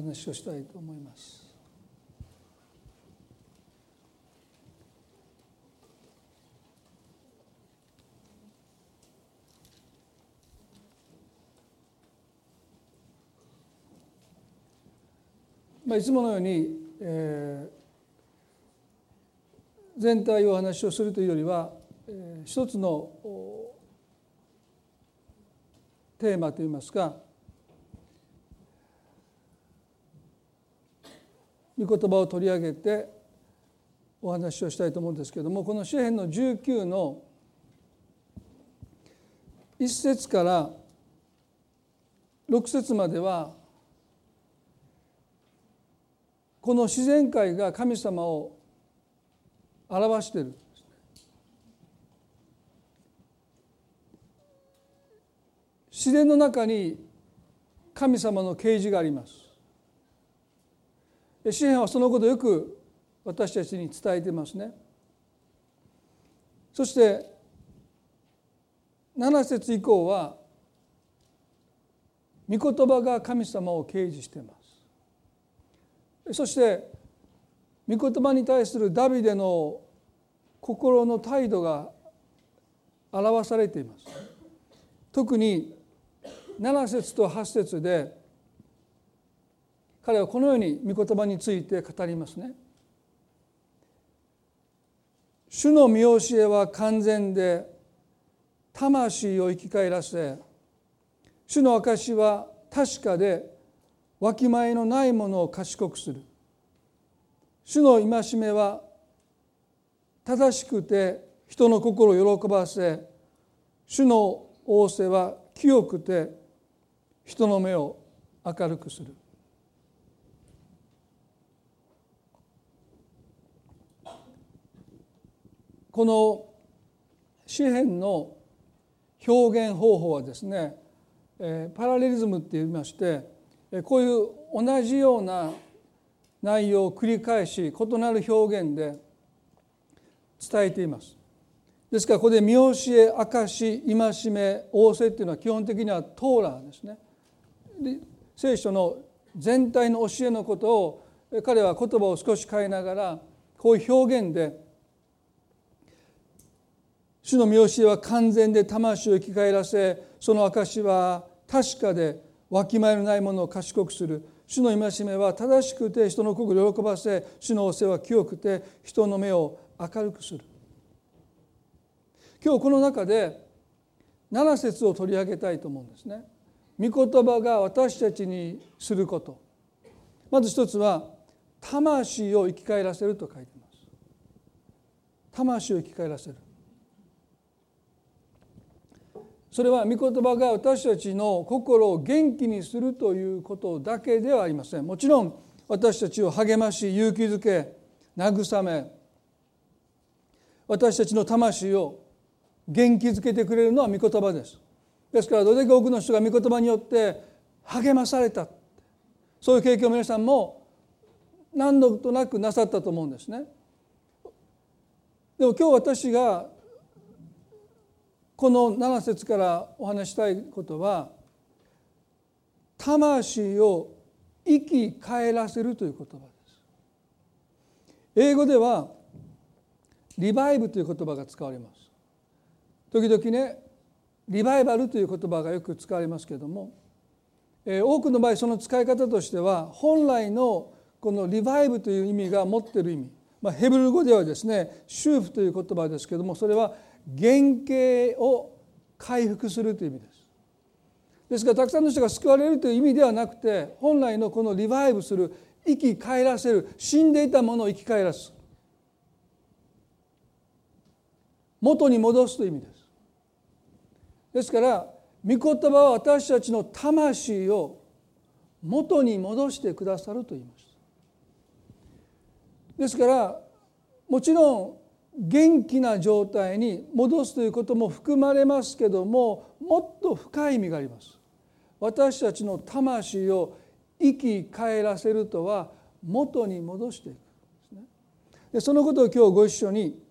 話をしたいと思います。まあ、いつものように、えー、全体をお話をするというよりは、えー、一つのテーマといいますか御言葉を取り上げてお話をしたいと思うんですけれどもこの詩篇の19の1節から6節まではこの自然界が神様を表している。自然の中に神様の啓示があります。詩篇はそのことをよく私たちに伝えてますね。そして7節以降は御言葉が神様を啓示しています。そして御言葉に対するダビデの心の態度が表されています。特に7節と8節で彼はこのように御言葉について語りますね。主の見教えは完全で魂を生き返らせ主の証は確かでわきまえのないものを賢くする主の戒めは正しくて人の心を喜ばせ主の仰せは清くて人の目を明るくするこの詩篇の表現方法はですねパラレリズムって言いましてこういう同じような内容を繰り返し異なる表現で伝えています。ですからここで見教え証戒め仰せっていうのは基本的にはトーラーですね。で聖書の全体の教えのことを彼は言葉を少し変えながらこういう表現で主の見教えは完全で魂を生き返らせその証は確かでわきまえのないものを賢くする主の戒めは正しくて人の心を喜ばせ主の仰せは清くて人の目を明るくする今日この中で7節を取り上げたいと思うんですね。御言葉が私たちにすることまず一つは魂を生き返らせると書いてます。魂を生き返らせるそれは御言葉が私たちの心を元気にするということだけではありません。もちろん私たちを励まし勇気づけ慰め私たちの魂を元気づけてくれるのは御言葉です。ですからどれだけ多くの人が御言葉によって励まされたそういう経験を皆さんも何度となくなさったと思うんですね。でも今日私がこの7節からお話したいことは魂を生き返らせるという言葉です。英語ではリバイブという言葉が使われます。時々ねリバイバルという言葉がよく使われますけれども多くの場合その使い方としては本来のこのリバイブという意味が持ってる意味、まあ、ヘブル語ではですね修復という言葉ですけどもそれは原型を回復するという意味です。ですからたくさんの人が救われるという意味ではなくて本来のこのリバイブする生き返らせる死んでいたものを生き返らす元に戻すという意味です。ですから御言葉は私たちの魂を元に戻してくださると言います。ですからもちろん元気な状態に戻すということも含まれますけどももっと深い意味があります。私たちの魂を生き返らせるとは元に戻していくですね。でそのことを今日ご一緒に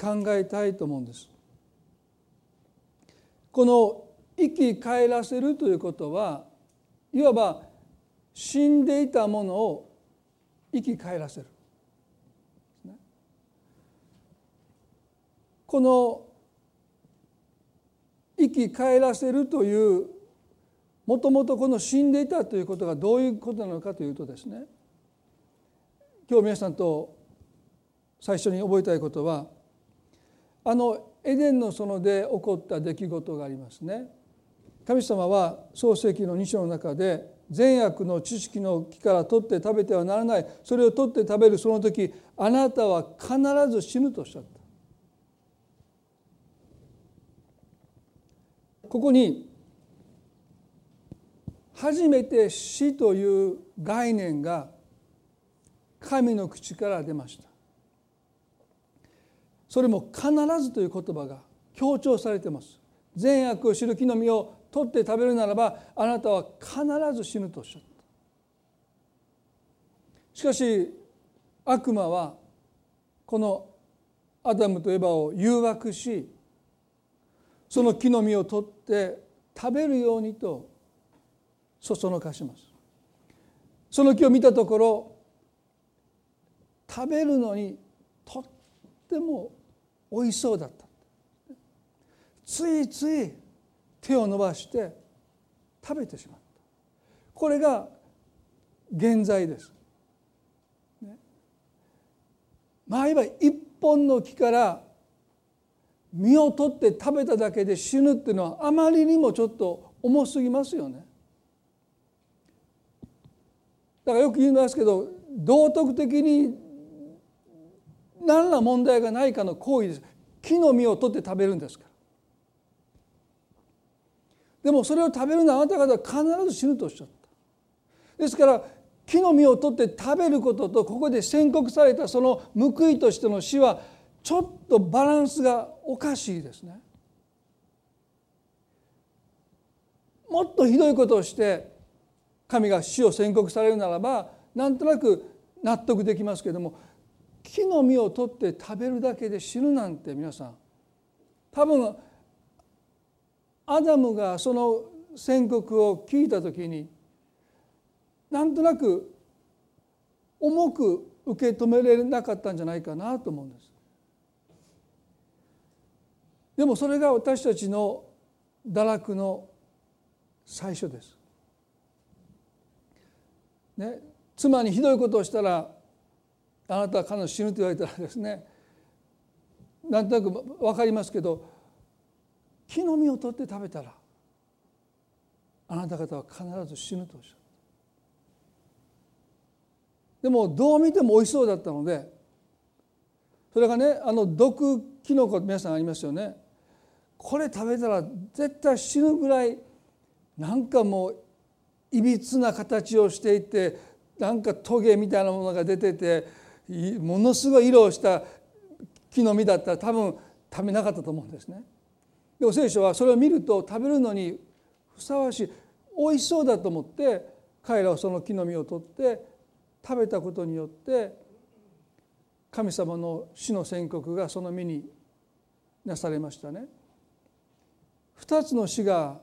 考えたいと思うんです。この生き返らせるということはいわば死んでいたものを生き返らせるこの生き返らせるというもともとこの死んでいたということがどういうことなのかというとですね今日皆さんと最初に覚えたいことはあのエデンの園で起こった出来事がありますね。神様は創世記の2章の中で善悪の知識の木から取って食べてはならないそれを取って食べるその時あなたは必ず死ぬとおっしゃったここに初めて死という概念が神の口から出ました。それも必ずという言葉が強調されてます。善悪を知る木の実を取って食べるならばあなたは必ず死ぬとおっしゃった。しかし悪魔はこのアダムとエバを誘惑しその木の実を取って食べるようにとそそのかします。その木を見たところ食べるのにとってもおいしそうだった。ついつい手を伸ばして食べてしまった。これが現在です。ね、前は一本の木から実を取って食べただけで死ぬっていうのはあまりにもちょっと重すぎますよね。だからよく言いますけど道徳的に何ら問題がないかの行為です。木の実を取って食べるんですから。でもそれを食べるのはあなた方は必ず死ぬとおっしゃった。ですから木の実を取って食べることとここで宣告されたその報いとしての死はちょっとバランスがおかしいですね。もっとひどいことをして神が死を宣告されるならばなんとなく納得できますけれども木の実を取って食べるだけで死ぬなんて皆さん多分アダムがその宣告を聞いた時になんとなく重く受け止められなかったんじゃないかなと思うんです。でもそれが私たちの堕落の最初です。ね、妻にひどいことをしたらあなたは彼女死ぬと言われたらですね。なんとなく分かりますけど木の実を取って食べたらあなた方は必ず死ぬとおっしゃるでもどう見てもおいしそうだったのでそれがねあの毒キノコ皆さんありますよね。これ食べたら絶対死ぬぐらいなんかもういびつな形をしていてなんかトゲみたいなものが出ててものすごい色をした木の実だったら多分食べなかったと思うんですね。でも聖書はそれを見ると食べるのにふさわしい美味しそうだと思って彼らはその木の実を取って食べたことによって神様の死の宣告がその身になされましたね。2つの死が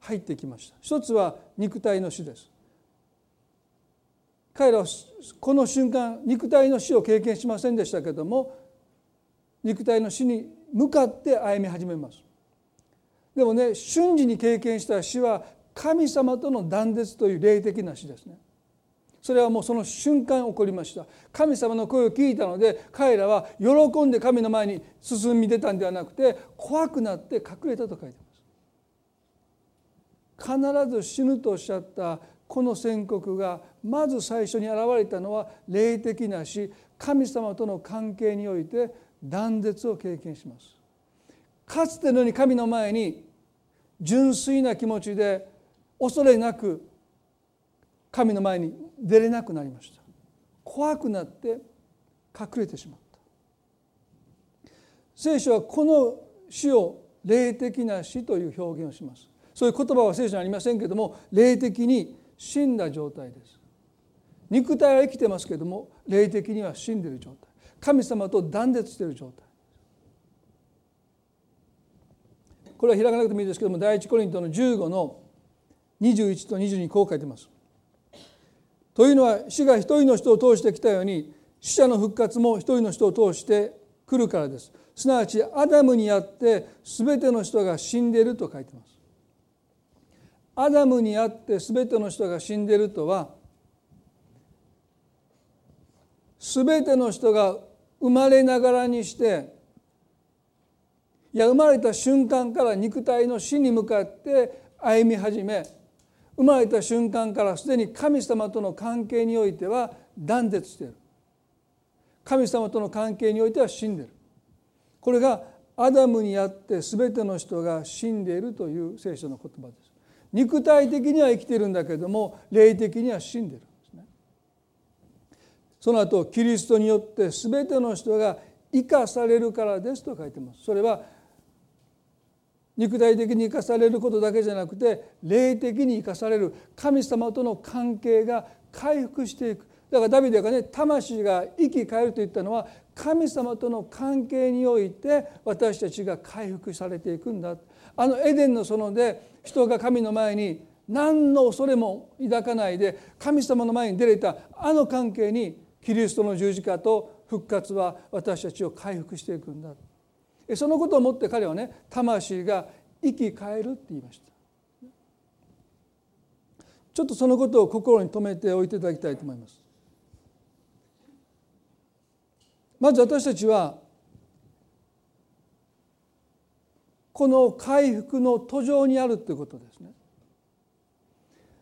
入ってきました。一つは肉体の死です。彼らはこの瞬間肉体の死を経験しませんでしたけども肉体の死に向かって歩み始めます。でもね瞬時に経験した死は神様との断絶という霊的な死ですね。それはもうその瞬間起こりました。神様の声を聞いたので彼らは喜んで神の前に進み出たんではなくて怖くなって隠れたと書いてます。必ず死ぬとおっしゃったこの宣告がまず最初に現れたのは霊的な死。神様との関係において断絶を経験します。かつてのように神の前に純粋な気持ちで恐れなく神の前に出れなくなりました。怖くなって隠れてしまった。聖書はこの死を霊的な死という表現をします。そういう言葉は聖書にありませんけれども霊的に死んだ状態です。肉体は生きてますけれども霊的には死んでいる状態。神様と断絶している状態。これは開かなくてもいいですけども第一コリントの15の21と22こう書いてます。というのは死が一人の人を通してきたように死者の復活も一人の人を通してくるからです。すなわちアダムにあって全ての人が死んでいると書いてます。アダムにあって全ての人が死んでいるとは全ての人が生まれながらにしていや生まれた瞬間から肉体の死に向かって歩み始め生まれた瞬間からすでに神様との関係においては断絶している。神様との関係においては死んでいる。これがアダムにあって全ての人が死んでいるという聖書の言葉です。肉体的には生きているんだけども霊的には死んでいるんですね。その後キリストによって全ての人が生かされるからですと書いてます。それは肉体的に生かされることだけじゃなくて霊的に生かされる。神様との関係が回復していく。だからダビデがね魂が生き返ると言ったのは神様との関係において私たちが回復されていくんだ。あのエデンの園で人が神の前に何の恐れも抱かないで神様の前に出れたあの関係にキリストの十字架と復活は私たちを回復していくんだ。そのことをもって彼はね魂が生き返るって言いましたちょっとそのことを心に留めておいていただきたいと思いますまず私たちはこの回復の途上にあるということですね。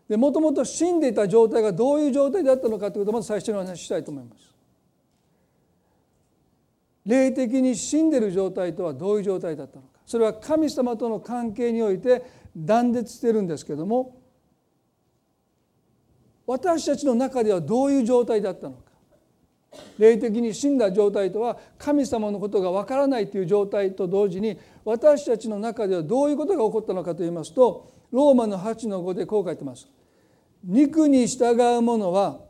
でもともと死んでいた状態がどういう状態だったのかということをまず最初にお話ししたいと思います。霊的に死んでる状態とはどういう状態だったのかそれは神様との関係において断絶してるんですけども私たちの中ではどういう状態だったのか霊的に死んだ状態とは神様のことがわからないという状態と同時に私たちの中ではどういうことが起こったのかといいますとローマの8の5でこう書いてます。肉に従う者は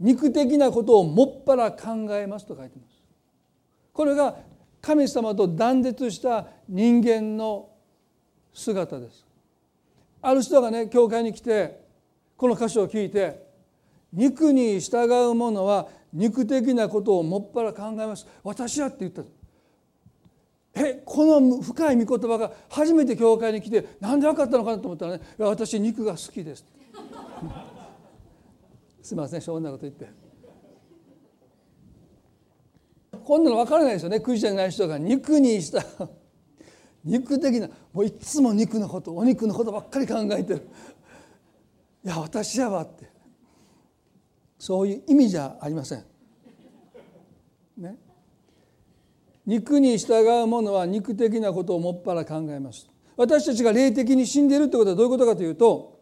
肉的なことをもっぱら考えますと書いてます。これが神様と断絶した人間の姿です。ある人がね教会に来てこの箇所を聞いて肉に従う者は肉的なことをもっぱら考えます。私はって言ったえこの深い御言葉が初めて教会に来て何で分かったのかなと思ったらね私肉が好きです。すいませんそんなこと言って。こんなの分からないですよねクリスチャンじゃない人が肉にした 肉的なもういつも肉のことお肉のことばっかり考えてるいや私やわってそういう意味じゃありません。ね、肉に従う者は肉的なことをもっぱら考えます。私たちが霊的に死んでいるってことはどういうことかというと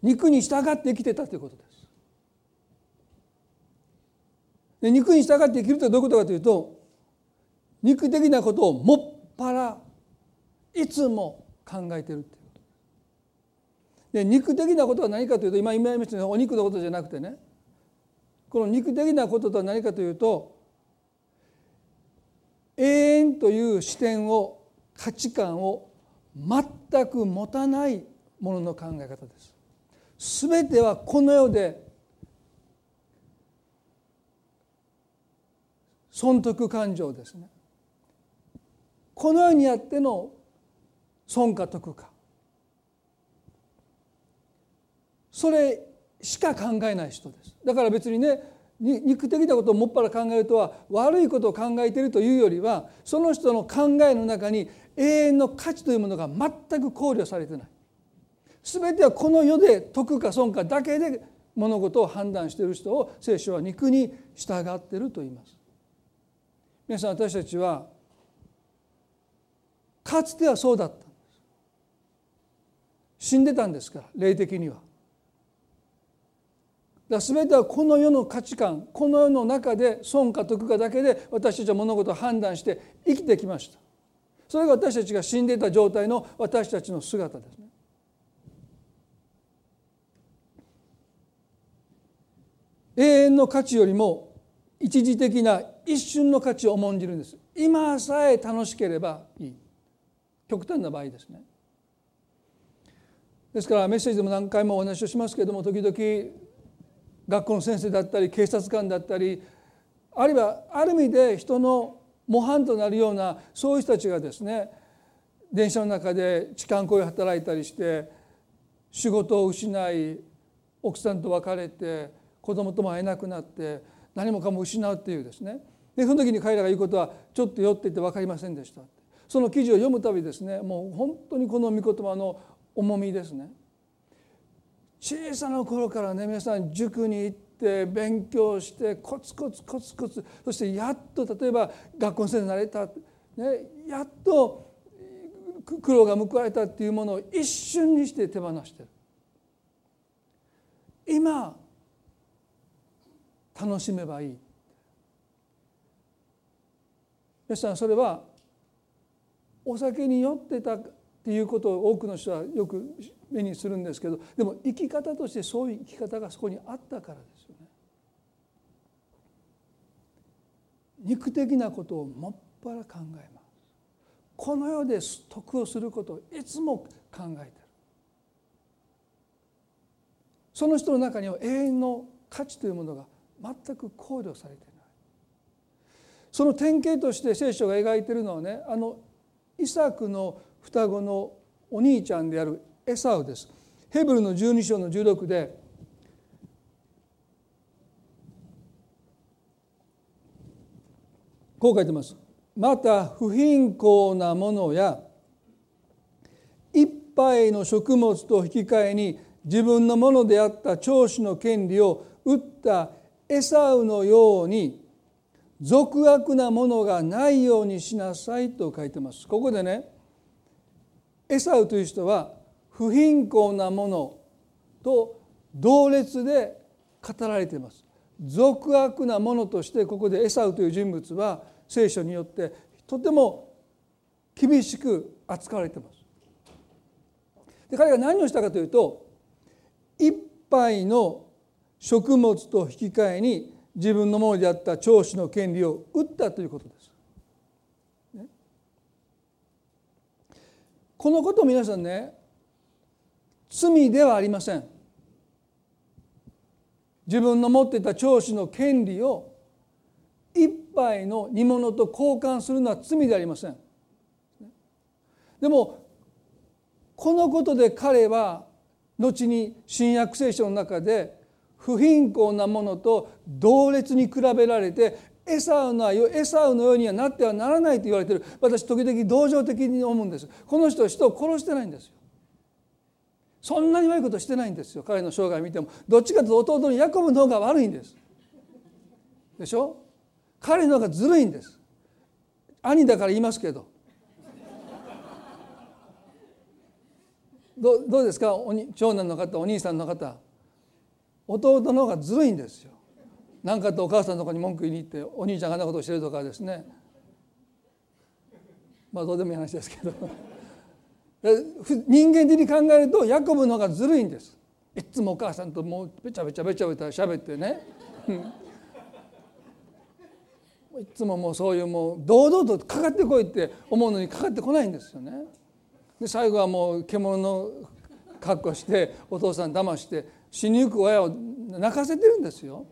肉に従って生きてたということです。で肉に従って生きるってどういうことかというと肉的なことをもっぱらいつも考えてるってで肉的なことは何かというと今今言いましたようにお肉のことじゃなくてねこの肉的なこととは何かというと永遠という視点を価値観を全く持たないものの考え方です。すべてはこの世で損得感情ですね。この世にあっての損か得か。それしか考えない人です。だから別にね肉的なことをもっぱら考えるとは悪いことを考えているというよりはその人の考えの中に永遠の価値というものが全く考慮されてない。全てはこの世で得か損かだけで物事を判断している人を聖書は肉に従っていると言います。皆さん私たちはかつてはそうだった。んです死んでたんですから霊的には。だ全てはこの世の価値観この世の中で損か得かだけで私たちは物事を判断して生きてきました。それが私たちが死んでいた状態の私たちの姿ですね。永遠の価値よりも一時的な一瞬の価値を重んじるんです。今さえ楽しければいい。極端な場合ですね。ですからメッセージでも何回もお話をしますけれども時々学校の先生だったり警察官だったりあるいはある意味で人の模範となるようなそういう人たちがですね電車の中で痴漢行為を働いたりして仕事を失い奥さんと別れて子供とも会えなくなって何もかも失うっていうですね。でその時に彼らが言うことはちょっと酔っていて分かりませんでした。その記事を読むたびですねもう本当にこの御言葉の重みですね。小さな頃からね皆さん塾に行って勉強してコツコツコツコツそしてやっと例えば学校の先生になれた、ね、やっと苦労が報われたっていうものを一瞬にして手放してる。今楽しめばいい皆さんそれはお酒に酔ってたっていうことを多くの人はよく目にするんですけどでも生き方としてそういう生き方がそこにあったからですよね。肉的なことをもっぱら考えます。この世で得をすることをいつも考えてる。その人の中には永遠の価値というものが全く考慮されていない。その典型として聖書が描いているのはねあのイサクの双子のお兄ちゃんであるエサウです。ヘブルの12章の16でこう書いてます。また不貧困なものや一杯の食物と引き換えに自分のものであった長子の権利を打ったエサウのように俗悪なものがないようにしなさいと書いてます。ここでねエサウという人は不貧困なものと同列で語られています俗悪なものとしてここでエサウという人物は聖書によってとても厳しく扱われていますで彼が何をしたかというと一杯の食物と引き換えに自分のものであった長子の権利を打ったということです。このこと皆さんね罪ではありません。自分の持っていた長子の権利を一杯の煮物と交換するのは罪でありません。でもこのことで彼は後に新約聖書の中で不貧困なものと同列に比べられてエサウのエサウのようにはなってはならないと言われてる。私時々同情的に思うんです。この人は人を殺してないんですよ。そんなに悪いことしてないんですよ。彼の生涯見ても。どっちかというと弟のヤコブの方が悪いんです。でしょ？彼の方がずるいんです。兄だから言いますけど。どどうですか？長男の方お兄さんの方。弟の方がずるいんですよ。何かとお母さんのとこに文句言いに行ってお兄ちゃんがあんなことをしてるとかですね。まあどうでもいい話ですけど。人間的に考えるとヤコブの方がずるいんです。いつもお母さんともうべちゃべちゃべちゃべちゃ喋ってね。いつももうそういうもう堂々とかかってこいって思うのにかかってこないんですよね。で最後はもう獣の格好してお父さん騙して死にゆく親を泣かせてるんですよ。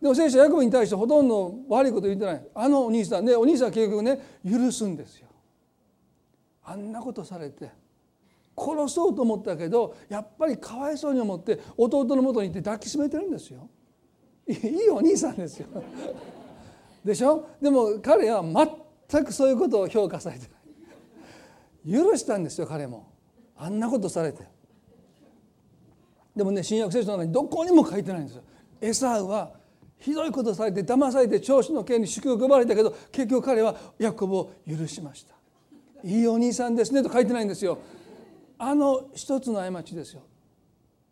でも聖書ヤコブに対してほとんど悪いこと言ってない。あのお兄さん。ねお兄さんは結局ね許すんですよ。あんなことされて殺そうと思ったけどやっぱりかわいそうに思って弟のもとに行って抱きしめてるんですよ。いいお兄さんですよ。でしょ？でも彼は全くそういうことを評価されてない。許したんですよ彼も。あんなことされて。でもね新約聖書の中にどこにも書いてないんですよ。エサウはひどいことされて騙されて長子の権利祝福を奪われたけど結局彼はヤコブを許しました。いいお兄さんですねと書いてないんですよ。あの一つの過ちですよ。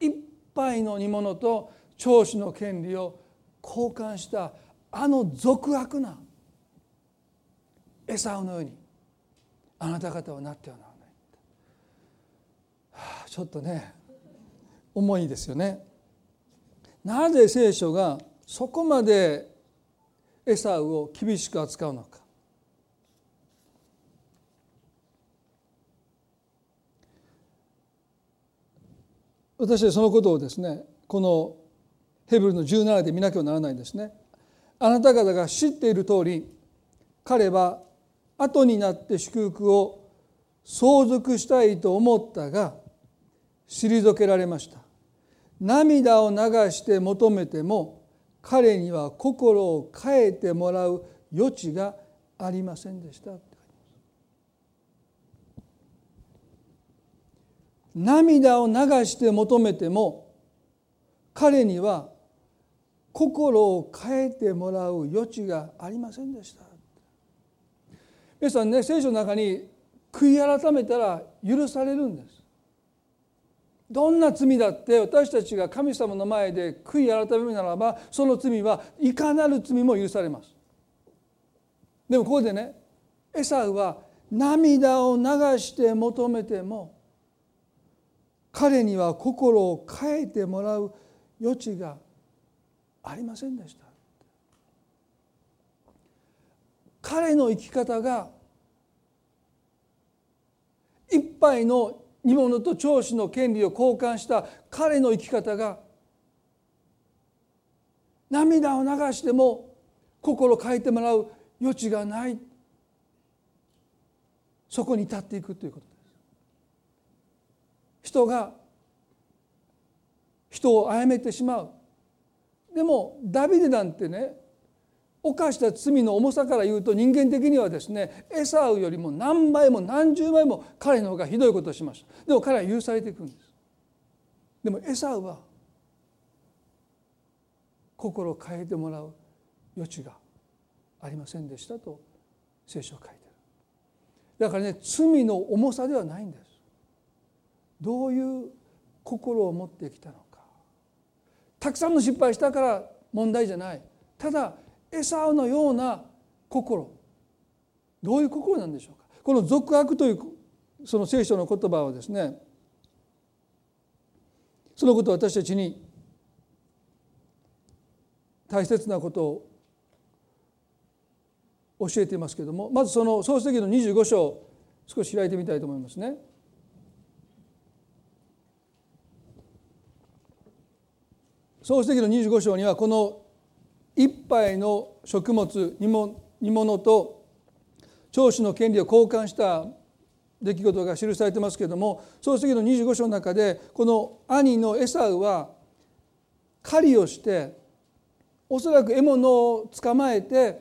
一杯の煮物と長子の権利を交換したあの俗悪なエサウのようにあなた方はなってはならない、はあ、ちょっとね重いですよね。なぜ聖書がそこまでエサウを厳しく扱うのか。私はそのことをですねこのヘブルの17で見なきゃならないんですね。あなた方が知っている通り彼は後になって祝福を相続したいと思ったが退けられました。涙を流して求めても彼には心を変えてもらう余地がありませんでした涙を流して求めても彼には心を変えてもらう余地がありませんでした皆さんね聖書の中に悔い改めたら許されるんです。どんな罪だって私たちが神様の前で悔い改めるならばその罪はいかなる罪も許されます。でもここでねエサウは涙を流して求めても彼には心を変えてもらう余地がありませんでした。彼の生き方が一杯の煮物と長子の権利を交換した彼の生き方が涙を流しても心を変えてもらう余地がない。そこに至っていくということです。人が人を殺めてしまう。でもダビデなんてね犯した罪の重さから言うと人間的にはですねエサウよりも何倍も何十倍も彼の方がひどいことをしました。でも彼は許されていくんです。でもエサウは心を変えてもらう余地がありませんでしたと聖書は書いてる。だからね罪の重さではないんです。どういう心を持ってきたのか。たくさんの失敗したから問題じゃない。ただエサウのような心どういう心なんでしょうか？この俗悪というその聖書の言葉はですねそのことを私たちに大切なことを教えていますけれどもまずその創世記の25章少し開いてみたいと思いますね。創世記の25章にはこの一杯の食物煮物と長子の権利を交換した出来事が記されてますけれども創世記の25章の中でこの兄のエサウは狩りをしておそらく獲物を捕まえて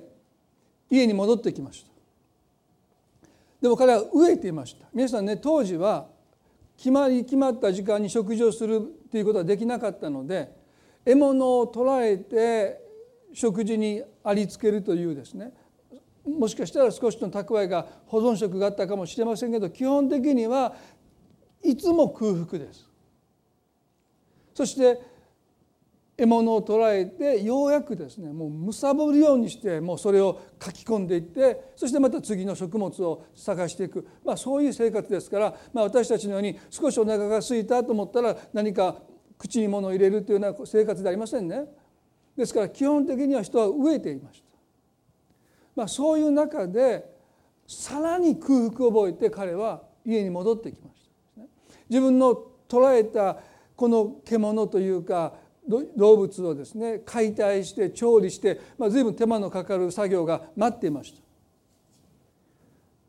家に戻ってきました。でも彼は飢えていました。皆さんね当時は決まり決まった時間に食事をするということはできなかったので獲物を捕らえて食事にありつけるというですねもしかしたら少しの蓄えが保存食があったかもしれませんけど基本的にはいつも空腹です。そして獲物を捕らえてようやくですねもうむさぼるようにしてもうそれを書き込んでいってそしてまた次の食物を探していく、まあ、そういう生活ですから、まあ、私たちのように少しお腹が空いたと思ったら何か口に物を入れるというような生活でありませんね。ですから基本的には人は飢えていました。まあ、そういう中でさらに空腹を覚えて彼は家に戻ってきました。自分の捕らえたこの獣というか動物をですね解体して調理して、まあ、随分手間のかかる作業が待っていました。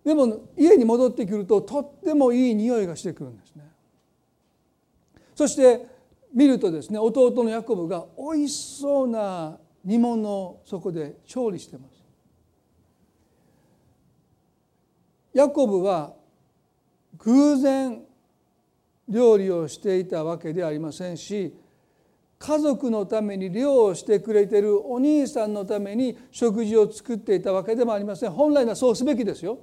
でも家に戻ってくるととってもいい匂いがしてくるんですね。そして見るとですね弟のヤコブが美味しそうな煮物をそこで調理してます。ヤコブは偶然料理をしていたわけではありませんし家族のために漁をしてくれてるお兄さんのために食事を作っていたわけでもありません本来はそうすべきですよ。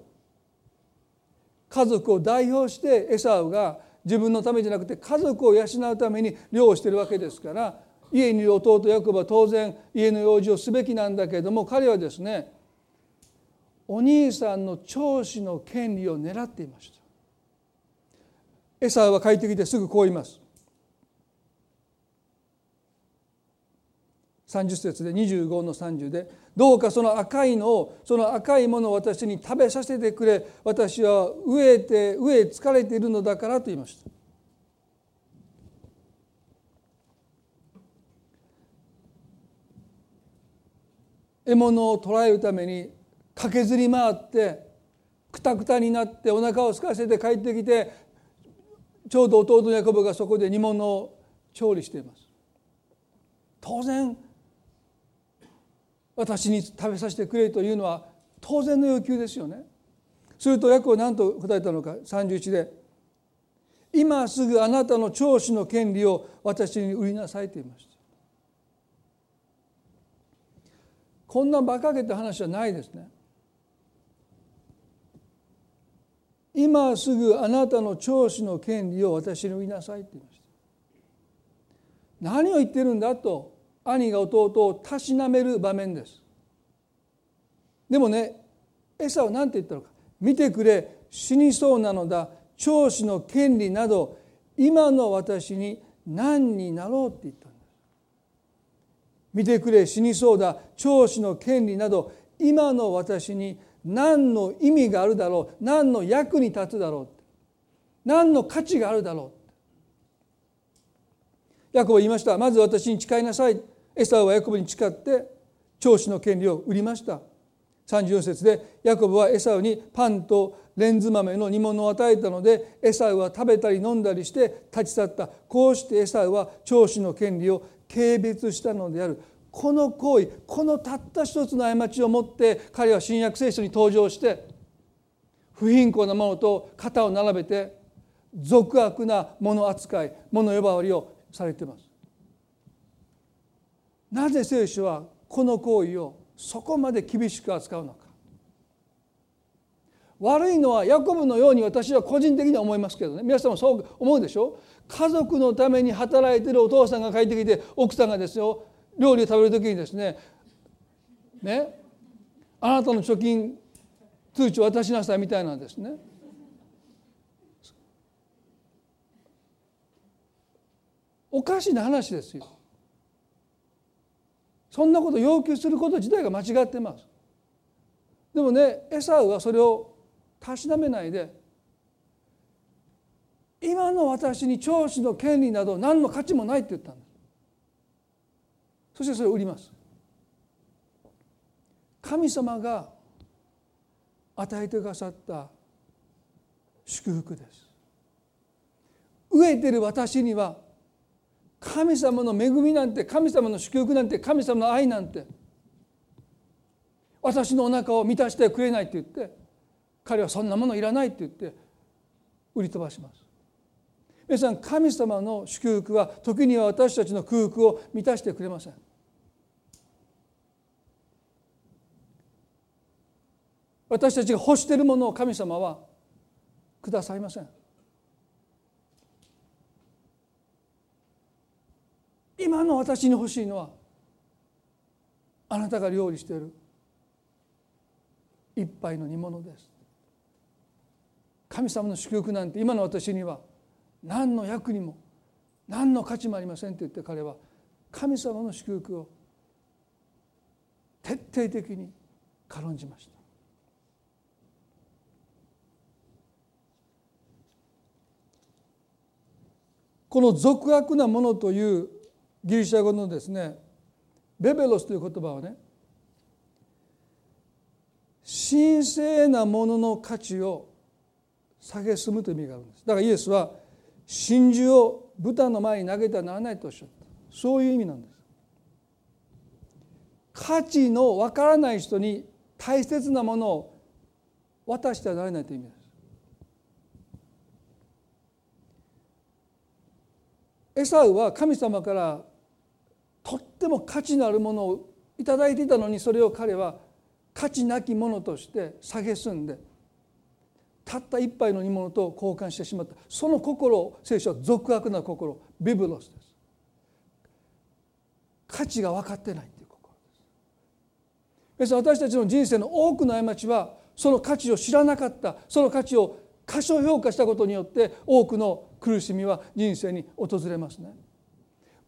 家族を代表してエサウが自分のためじゃなくて家族を養うために漁をしてるわけですから家にいる弟ヤコブは当然家の用事をすべきなんだけれども彼はですねお兄さんの長子の権利を狙っていました。エサは帰ってきてすぐこう言います。30節で25の30で「どうかその赤いのをその赤いものを私に食べさせてくれ。私は飢えて飢え疲れているのだからと言いました。獲物を捕らえるために駆けずり回ってくたくたになってお腹を空かせて帰ってきてちょうど弟のヤコブがそこで煮物を調理しています。当然私に食べさせてくれというのは当然の要求ですよね。するとヤコは何と答えたのか？31で「今すぐあなたの長子の権利を私に売りなさい」と言いました。こんな馬鹿げた話はないですね。今すぐあなたの長子の権利を私に売りなさいって言いました。何を言ってるんだと兄が弟をたしなめる場面です。でもねエサは何て言ったのか。見てくれ死にそうなのだ。長子の権利など今の私に何になろうって言ったんです見てくれ死にそうだ。長子の権利など今の私に何の意味があるだろう。何の役に立つだろう。何の価値があるだろう。ヤコブ言いました。まず私に誓いなさい。エサウはヤコブに誓って長子の権利を売りました。34節でヤコブはエサウにパンとレンズ豆の煮物を与えたのでエサウは食べたり飲んだりして立ち去った。こうしてエサウは長子の権利を軽蔑したのである。この行為このたった一つの過ちをもって彼は新約聖書に登場して不貧困なものと肩を並べて俗悪なもの扱い物呼ばわりをされています。なぜ聖書はこの行為をそこまで厳しく扱うのか。悪いのはヤコブのように私は個人的には思いますけどね。皆さんもそう思うでしょ？家族のために働いてるお父さんが帰ってきて奥さんがですよ。料理を食べる時にですね。ね？あなたの貯金通知を渡しなさいみたいなんですね。おかしな話ですよ。そんなこと要求すること自体が間違ってます。でもねエサウはそれをたしなめないで今の私に長子の権利など何の価値もないって言ったんです。そしてそれを売ります。神様が与えてくださった祝福です。飢えてる私には神様の恵みなんて神様の祝福なんて神様の愛なんて私のお腹を満たしてくれないって言って彼はそんなものいらないって言って売り飛ばします。皆さん神様の祝福は時には私たちの空腹を満たしてくれません。私たちが欲しているものを神様はくださいません。今の私に欲しいのはあなたが料理している一杯の煮物です。神様の祝福なんて今の私には何の役にも何の価値もありませんって言って彼は神様の祝福を徹底的に軽んじました。この俗悪なものというギリシャ語のですねベベロスという言葉はね神聖なものの価値を蔑むという意味があるんです。だからイエスは真珠を豚の前に投げてはならないとおっしゃった。そういう意味なんです。価値のわからない人に大切なものを渡してはならないという意味です。エサウは神様からっても価値のあるものを頂いていたのにそれを彼は価値なきものとして蔑んでたった一杯の煮物と交換してしまった。その心を聖書は俗悪な心ビブロスです。価値が分かってないという心です。私たちの人生の多くの過ちはその価値を知らなかったその価値を過小評価したことによって多くの苦しみは人生に訪れますね。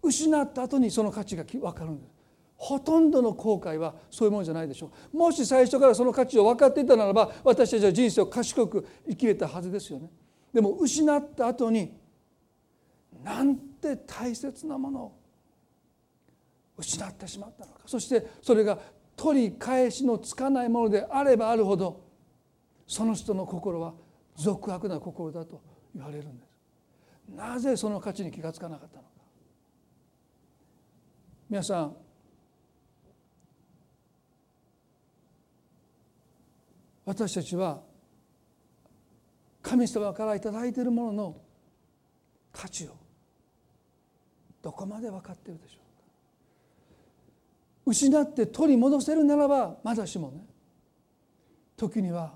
失った後にその価値が分かるんです。ほとんどの後悔はそういうものじゃないでしょう。もし最初からその価値を分かっていたならば私たちは人生を賢く生きれたはずですよね。でも失った後になんて大切なものを失ってしまったのかそしてそれが取り返しのつかないものであればあるほどその人の心は俗悪な心だと言われるんです。なぜその価値に気がつかなかったのか。皆さん私たちは神様から頂いているものの価値をどこまで分かっているでしょうか。失って取り戻せるならばまだしもね時には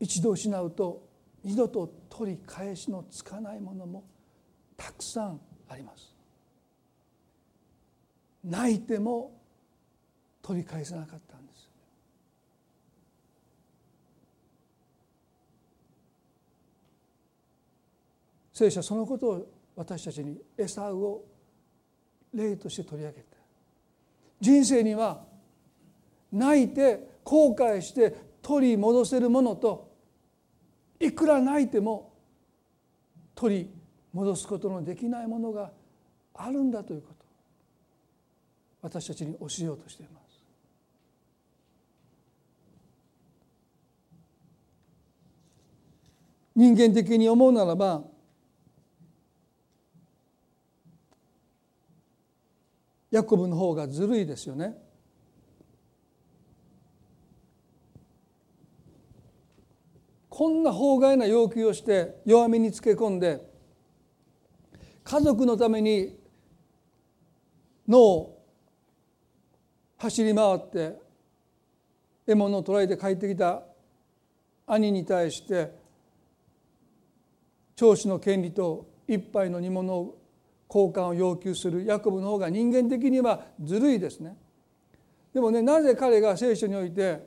一度失うと二度と取り返しのつかないものもたくさんあります。泣いても取り返せなかったんです。聖書はそのことを私たちにエサウを例として取り上げて人生には泣いて後悔して取り戻せるものといくら泣いても取り戻すことのできないものがあるんだということ。私たちに教えようとしています。人間的に思うならばヤコブの方がずるいですよね。こんな法外な要求をして弱みにつけ込んで家族のために脳を走り回って獲物を捕らえて帰ってきた兄に対して長子の権利と一杯の煮物を交換を要求するヤコブの方が人間的にはずるいですね。でもねなぜ彼が聖書において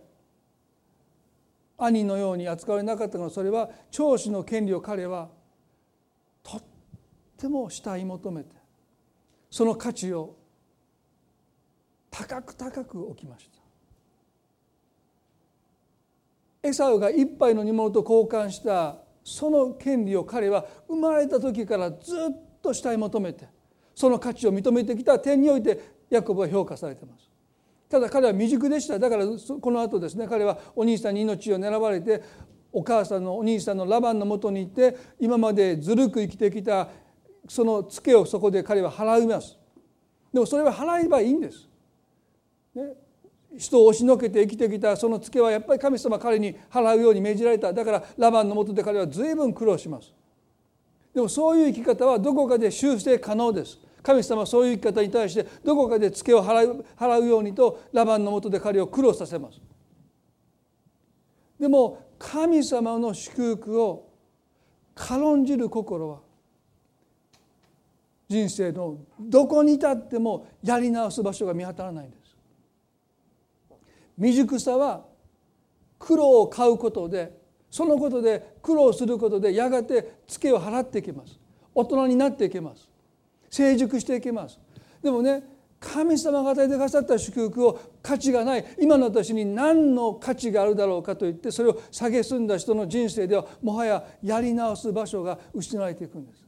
兄のように扱われなかったのかそれは長子の権利を彼はとっても慕い求めてその価値を高く高く置きました。エサウが一杯の煮物と交換したその権利を彼は生まれた時からずっと慕い求めてその価値を認めてきた点においてヤコブは評価されています。ただ彼は未熟でした。だからこの後ですね彼はお兄さんに命を狙われてお母さんのお兄さんのラバンのもとに行って今までずるく生きてきたそのツケをそこで彼は払います。でもそれは払えばいいんです、ね、人を押しのけて生きてきたそのツケはやっぱり神様彼に払うように命じられた。だからラバンのもとで彼は随分苦労します。でもそういう生き方はどこかで修正可能です。神様はそういう生き方に対してどこかでツケを払うようにとラバンのもとで彼を苦労させます。でも神様の祝福を軽んじる心は人生のどこにいたってもやり直す場所が見当たらないんです。未熟さは苦労を買うことでそのことで苦労することでやがてツケを払っていきます。大人になっていきます。成熟していきます。でもね神様が与えてくださった祝福を価値がない今の私に何の価値があるだろうかといってそれを蔑んだ人の人生ではもはややり直す場所が失われていくんです。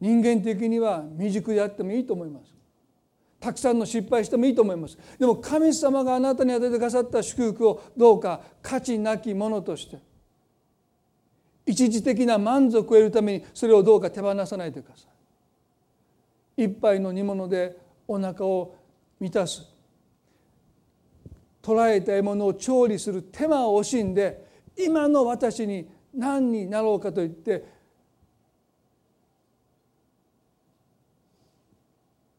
人間的には未熟であってもいいと思います。たくさんの失敗してもいいと思います。でも神様があなたに与えてくださった祝福をどうか価値なきものとして一時的な満足を得るためにそれをどうか手放さないでください。一杯の煮物でお腹を満たす。捉えた獲物を調理する手間を惜しんで今の私に何になろうかといって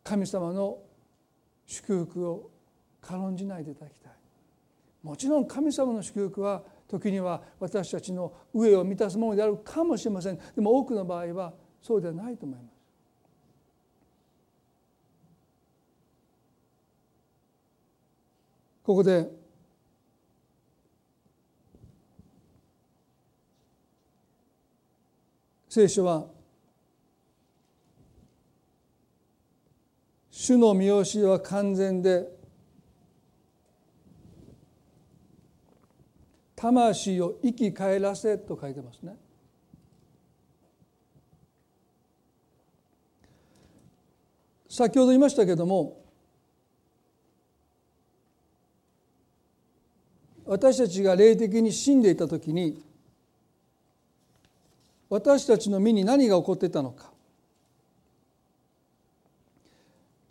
神様の祝福を軽んじないでいただきたい。もちろん神様の祝福は時には私たちの上を満たすものであるかもしれません。でも多くの場合はそうではないと思います。ここで聖書は主の見教えは完全で魂を生き返らせと書いてますね。先ほど言いましたけども私たちが霊的に死んでいた時に私たちの身に何が起こっていたのか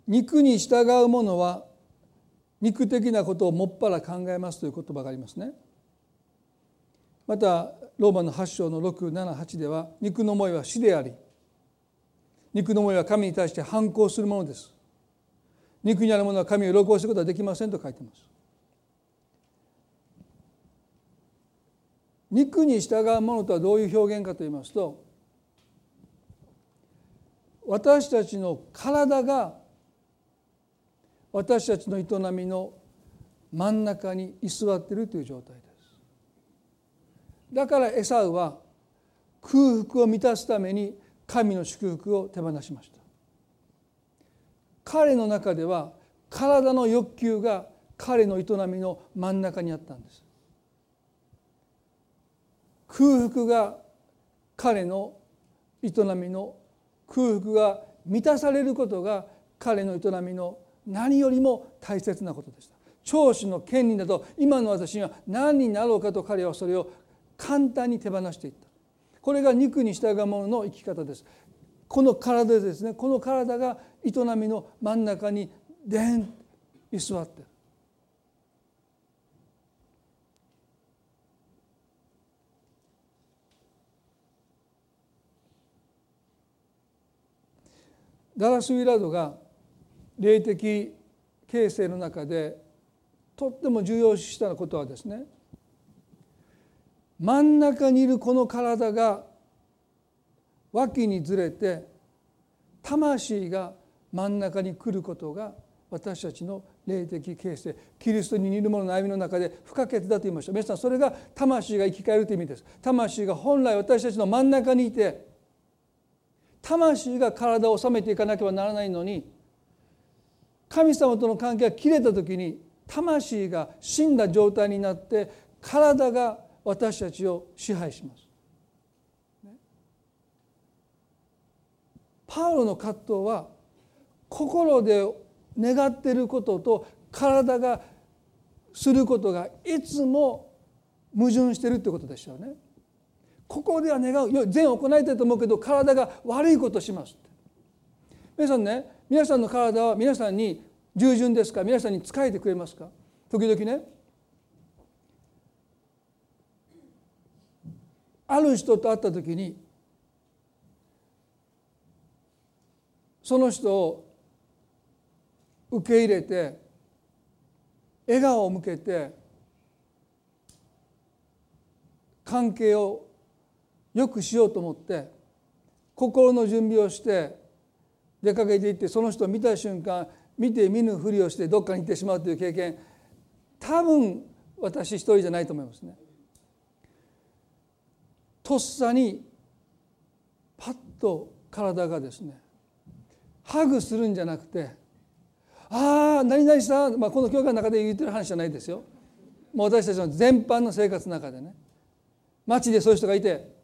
肉に従う者は肉的なことをもっぱら考えますという言葉がありますね。またローマの8章の678では肉の思いは死であり肉の思いは神に対して反抗するものです。肉にあるものは神を喜ばすことはできませんと書いてます。肉に従うものとはどういう表現かといいますと私たちの体が私たちの営みの真ん中に居座っているという状態です。だからエサウは空腹を満たすために神の祝福を手放しました。彼の中では体の欲求が彼の営みの真ん中にあったんです。空腹が彼の営みの空腹が満たされることが彼の営みの何よりも大切なことでした。長子の権利など今の私には何になろうかと彼はそれを簡単に手放していった。これが肉に従う者の生き方です。この体ですね。この体が営みの真ん中にでん居座って。るダラス・ウィラードが霊的形成の中でとっても重要視したことはですね真ん中にいるこの体が脇にずれて魂が真ん中に来ることが私たちの霊的形成キリストに似るものの歩みの中で不可欠だと言いました。皆さんそれが魂が生き返るという意味です。魂が本来私たちの真ん中にいて魂が体を治めていかなければならないのに神様との関係が切れた時に魂が死んだ状態になって体が私たちを支配します。パウロの葛藤は心で願っていることと体がすることがいつも矛盾してるってことでしょうね。ここでは願う善を行いたいと思うけど体が悪いことします皆さんね皆さんの体は皆さんに従順ですか？皆さんに仕えてくれますか？時々ね。ある人と会った時にその人を受け入れて笑顔を向けて関係をよくしようと思って心の準備をして出かけていってその人を見た瞬間見て見ぬふりをしてどっかに行ってしまうという経験多分私一人じゃないと思いますね。とっさにパッと体がですねハグするんじゃなくて「ああ何々さん」まあ、この教会の中で言ってる話じゃないですよ。もう私たちの全般の生活の中でね街でそういう人がいて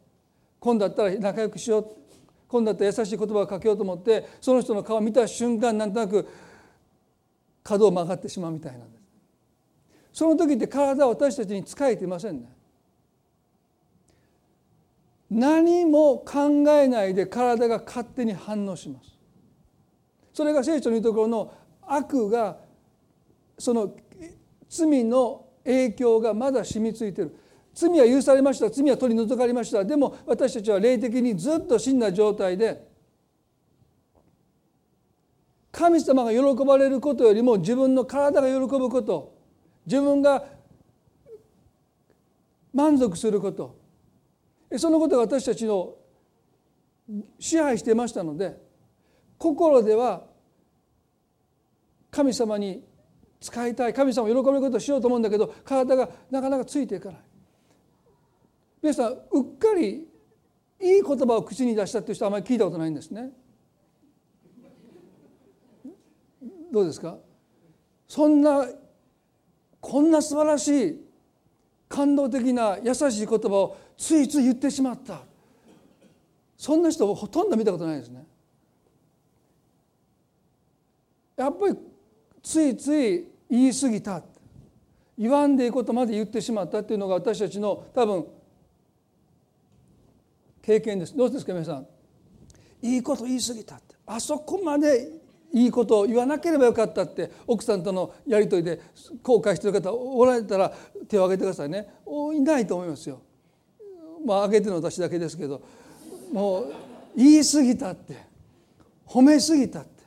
今度だったら仲良くしよう今度だったら優しい言葉をかけようと思ってその人の顔を見た瞬間なんとなく角を曲がってしまうみたいなんです。その時って体は私たちに仕えていませんね。何も考えないで体が勝手に反応します。それが聖書の言うところの悪がその罪の影響がまだ染みついている。罪は許されました。罪は取り除かれました。でも私たちは霊的にずっと死んだ状態で神様が喜ばれることよりも自分の体が喜ぶこと自分が満足すること。そのことが私たちの支配していましたので心では神様に使いたい。神様を喜べることをしようと思うんだけど体がなかなかついていかない。皆さんうっかりいい言葉を口に出したっていう人はあまり聞いたことないんですね。どうですか？そんなこんな素晴らしい感動的な優しい言葉をついつい言ってしまったそんな人ほとんど見たことないですね。やっぱりついつい言い過ぎた言わんでいいことまで言ってしまったっていうのが私たちの多分経験です。どうですか皆さん？いいこと言い過ぎたって。あそこまでいいことを言わなければよかったって奥さんとのやり取りで後悔してる方おられたら手を挙げてくださいね。いないと思いますよ。まあ挙げてるの私だけですけどもう言い過ぎたって褒めすぎたって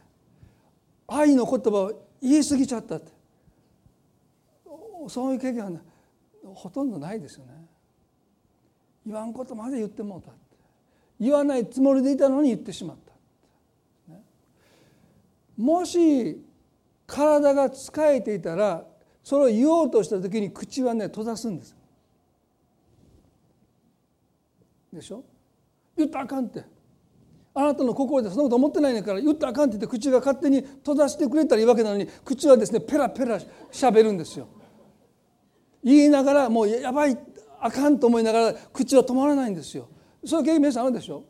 愛の言葉を言い過ぎちゃったって。そういう経験は、ほとんどないですよね。言わんことまで言ってもうたって。言わないつもりでいたのに言ってしまった。ね、もし体が疲れていたらそれを言おうとした時に口はね閉ざすんです。でしょ？言ったらあかんってあなたの心でそんなこと思ってないねから言ったらあかんって言って口が勝手に閉ざしてくれたらいいわけなのに口はですねペラペラしゃべるんですよ。言いながらもうやばいあかんと思いながら口は止まらないんですよ。そういう経験皆さんあるでしょ？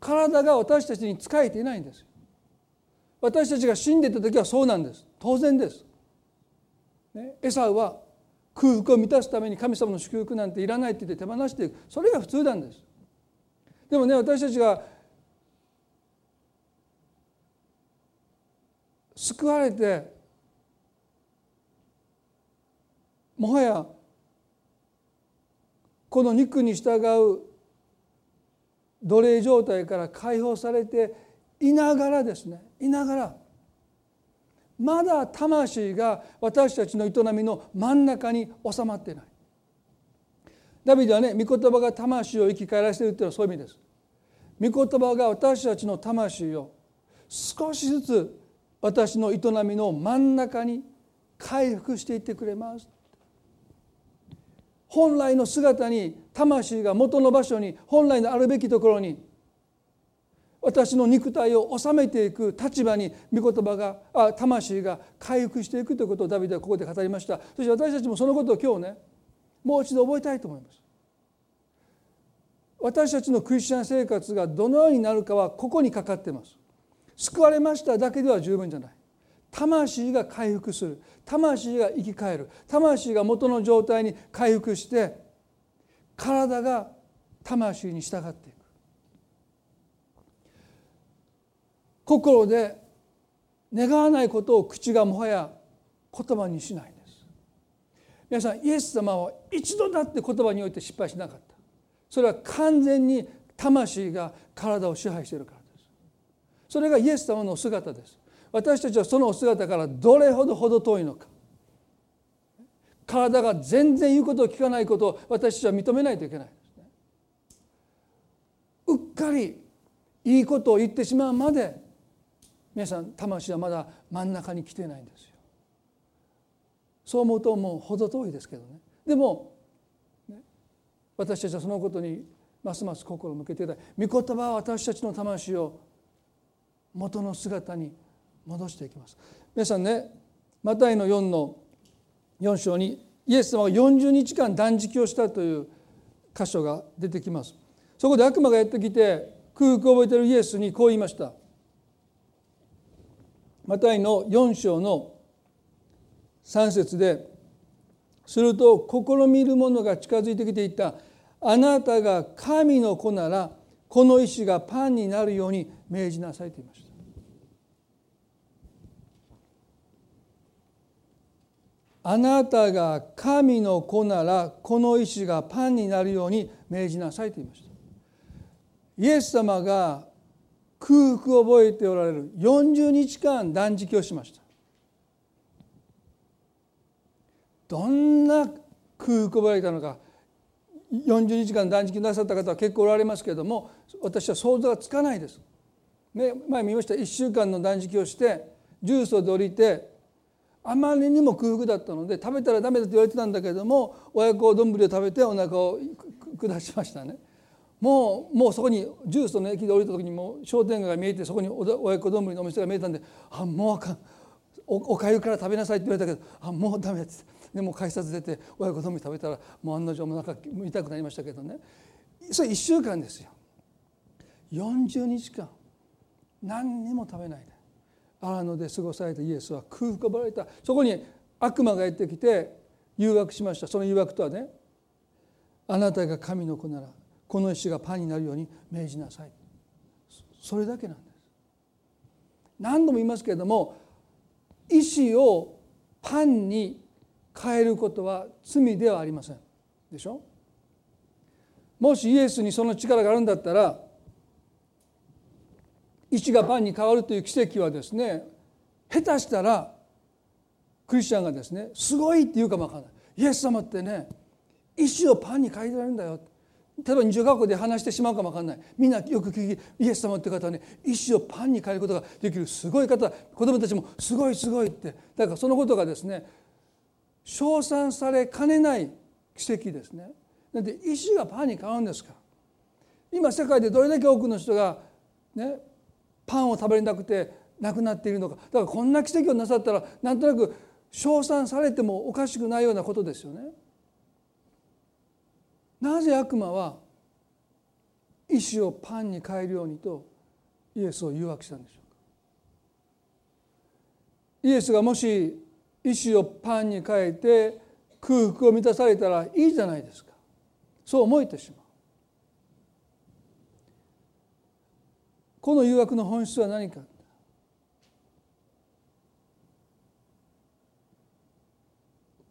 体が私たちに仕えていないんです私たちが死んでいた時はそうなんです当然です。ね、エサウは空腹を満たすために神様の祝福なんていらないって言って手放していくそれが普通なんです。でもね私たちが救われてもはやこの肉に従う奴隷状態から解放されていながらですねいながらまだ魂が私たちの営みの真ん中に収まっていない。ダビデはね御言葉が魂を生き返らせているというのはそういう意味です。御言葉が私たちの魂を少しずつ私の営みの真ん中に回復していってくれます本来の姿に魂が元の場所に本来のあるべきところに私の肉体を収めていく立場に御言葉があ魂が回復していくということをダビデはここで語りました。そして私たちもそのことを今日ねもう一度覚えたいと思います。私たちのクリスチャン生活がどのようになるかはここにかかってます。救われましただけでは十分じゃない。魂が回復する。魂が生き返る。魂が元の状態に回復して体が魂に従っていく。心で願わないことを口がもはや言葉にしないんです。皆さんイエス様は一度だって言葉において失敗しなかった。それは完全に魂が体を支配しているからです。それがイエス様の姿です。私たちはそのお姿からどれほど程遠いのか。体が全然言うことを聞かないことを私たちは認めないといけない。うっかりいいことを言ってしまうまで皆さん魂はまだ真ん中に来てないんですよ。そう思うともう程遠いですけどね。でも、私たちはそのことにますます心を向けていたい。御言葉は私たちの魂を元の姿に戻していきます。皆さんねマタイの4の4章にイエス様が40日間断食をしたという箇所が出てきます。そこで悪魔がやってきて空腹を覚えているイエスにこう言いました。マタイの4章の3節ですると試みる者が近づいてきていた。あなたが神の子ならこの石がパンになるように命じなさいと言いました。あなたが神の子ならこの石がパンになるように命じなさいと言いました。イエス様が空腹を覚えておられる40日間断食をしました。どんな空腹を覚えたのか。40日間断食なさった方は結構おられますけれども私は想像がつかないです。ね、前見ました。1週間の断食をして重曹で降りてあまりにも空腹だったので食べたらダメだと言われてたんだけれども親子丼を食べてお腹を下しましたね。もうもうそこにジュースの駅で降りた時にもう商店街が見えてそこに親子丼のお店が見えたんで「あもうあかん。おおかゆから食べなさい」って言われたけど「あもうダメ」っつって。でも改札出て親子丼食べたらもう案の定お腹痛くなりましたけどね。それ1週間ですよ。40日間。何にも食べないで。荒野で過ごされたイエスは空腹をばられた。そこに悪魔がやってきて誘惑しました。その誘惑とはねあなたが神の子ならこの石がパンになるように命じなさい。それだけなんです。何度も言いますけれども石をパンに変えることは罪ではありません。でしょ？もしイエスにその力があるんだったら石がパンに変わるという奇跡はですね下手したらクリスチャンがですねすごいって言うかもわからない。イエス様ってね石をパンに変えられるんだよ。例えば日常学校で話してしまうかもわかんない。みんなよく聞きイエス様って方はね石をパンに変えることができる。すごい方子供たちもすごいすごいって。だからそのことがですね称賛されかねない奇跡ですね。なんで石がパンに変わるんですか。今世界でどれだけ多くの人がねパンを食べれなくて亡くなっているのか。だからこんな奇跡をなさったらなんとなく称賛されてもおかしくないようなことですよね。なぜ悪魔は石をパンに変えるようにとイエスを誘惑したんでしょうか。イエスがもし石をパンに変えて空腹を満たされたらいいじゃないですか。そう思えてしまう。この誘惑の本質は何か。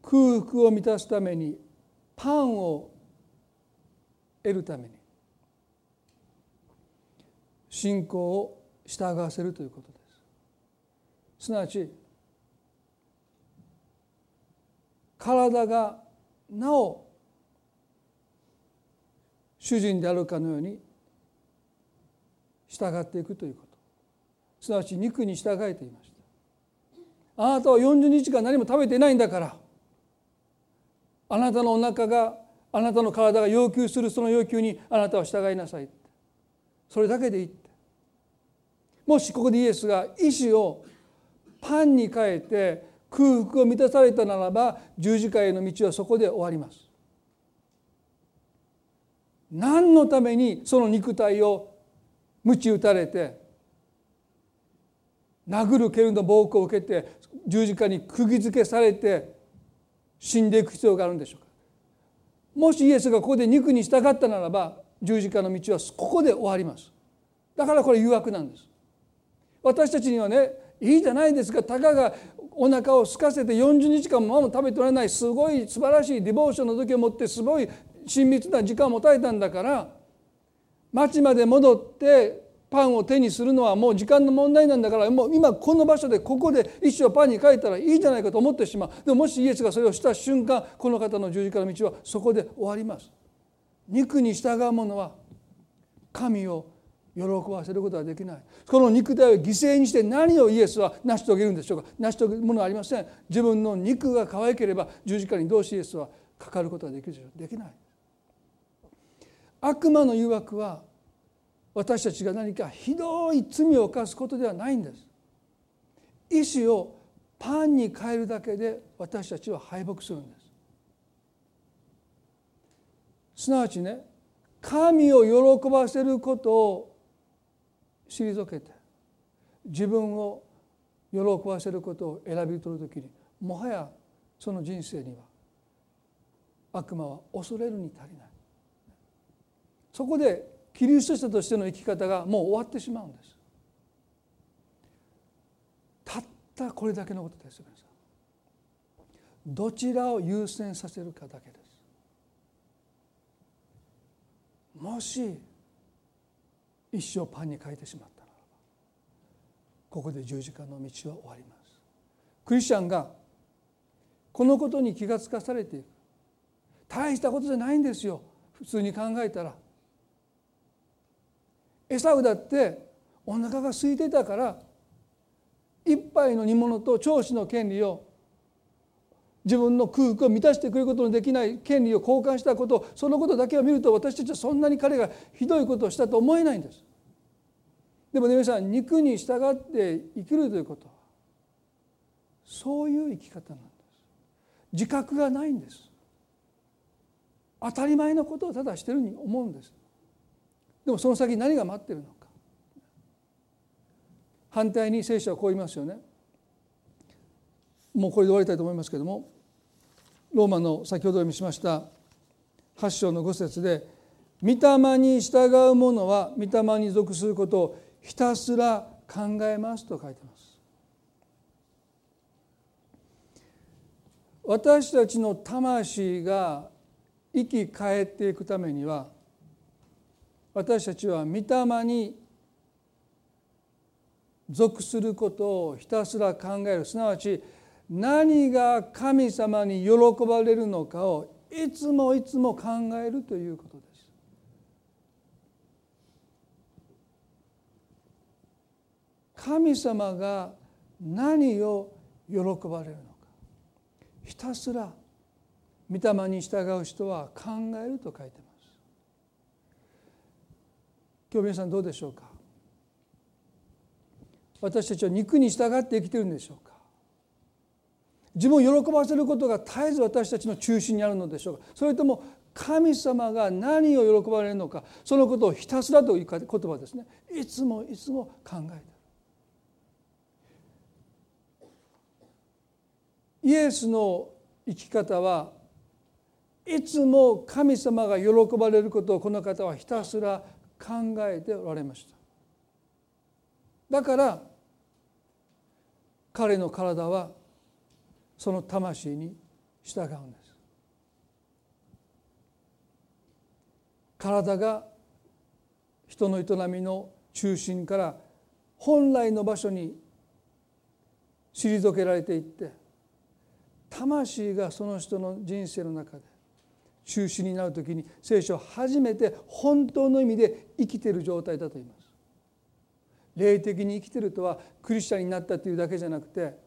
空腹を満たすためにパンを得るために。信仰を従わせるということです。すなわち体がなお主人であるかのように従っていくということ。すなわち肉に従えていました。あなたは40日間何も食べていないんだから。あなたのお腹があなたの体が要求するその要求にあなたは従いなさいそれだけでいいって。もしここでイエスが意志をパンに変えて空腹を満たされたならば十字架への道はそこで終わります。何のためにその肉体を鞭打たれて殴る蹴るの暴行を受けて十字架に釘付けされて死んでいく必要があるんでしょうか。もしイエスがここで肉に従ったならば十字架の道はここで終わります。だからこれ誘惑なんです。私たちにはねいいじゃないですか。たかがお腹を空かせて40日間も食べておられないすごい素晴らしいディボーションの時をもってすごい親密な時間を持たれたんだから町まで戻ってパンを手にするのはもう時間の問題なんだからもう今この場所でここで一生パンに書いたらいいじゃないかと思ってしまう。でももしイエスがそれをした瞬間この方の十字架の道はそこで終わります。肉に従う者は神を喜ばせることはできない。この肉体を犠牲にして何をイエスは成し遂げるんでしょうか。成し遂げるものはありません。自分の肉が可愛ければ十字架にどうしイエスはかかることができるでしょうできない。悪魔の誘惑は私たちが何かひどい罪を犯すことではないんです。意志をパンに変えるだけで私たちは敗北するんです。すなわちね神を喜ばせることを退けて自分を喜ばせることを選び取る時にもはやその人生には悪魔は恐れるに足りない。そこでキリスト者としての生き方がもう終わってしまうんです。たったこれだけのことです皆さん。どちらを優先させるかだけです。もし一生パンに変えてしまったならばここで十字架の道は終わります。クリスチャンがこのことに気が付かされていく。大したことじゃないんですよ。普通に考えたらエサウだってお腹が空いてたから一杯の煮物と長子の権利を自分の空腹を満たしてくれることのできない権利を交換したことそのことだけを見ると私たちはそんなに彼がひどいことをしたと思えないんです。でもね皆さん肉に従って生きるということはそういう生き方なんです。自覚がないんです。当たり前のことをただしてるに思うんです。でもその先何が待ってるのか。反対に聖書はこう言いますよねもうこれで終わりたいと思いますけれどもローマの先ほど読みしました8章の5節で「御霊に従う者は御霊に属することをひたすら考えます」と書いてます。私たちの魂が生き返っていくためには私たちは御霊に属することをひたすら考えるすなわち何が神様に喜ばれるのかをいつもいつも考えるということです。神様が何を喜ばれるのかひたすら御霊に従う人は考えると書いてます。今日皆さんどうでしょうか？私たちは肉に従って生きてるんでしょうか？自分を喜ばせることが絶えず私たちの中心にあるのでしょうか？それとも神様が何を喜ばれるのか？そのことをひたすらという言葉ですね。いつもいつも考えてる。イエスの生き方はいつも神様が喜ばれることをこの方はひたすら考えておられました。だから彼の体はその魂に従うんです。体が人の営みの中心から本来の場所に退けられていって魂がその人の人生の中で中心になる時に聖書は初めて本当の意味で生きている状態だと言います。霊的に生きてるとはクリスチャンになったというだけじゃなくて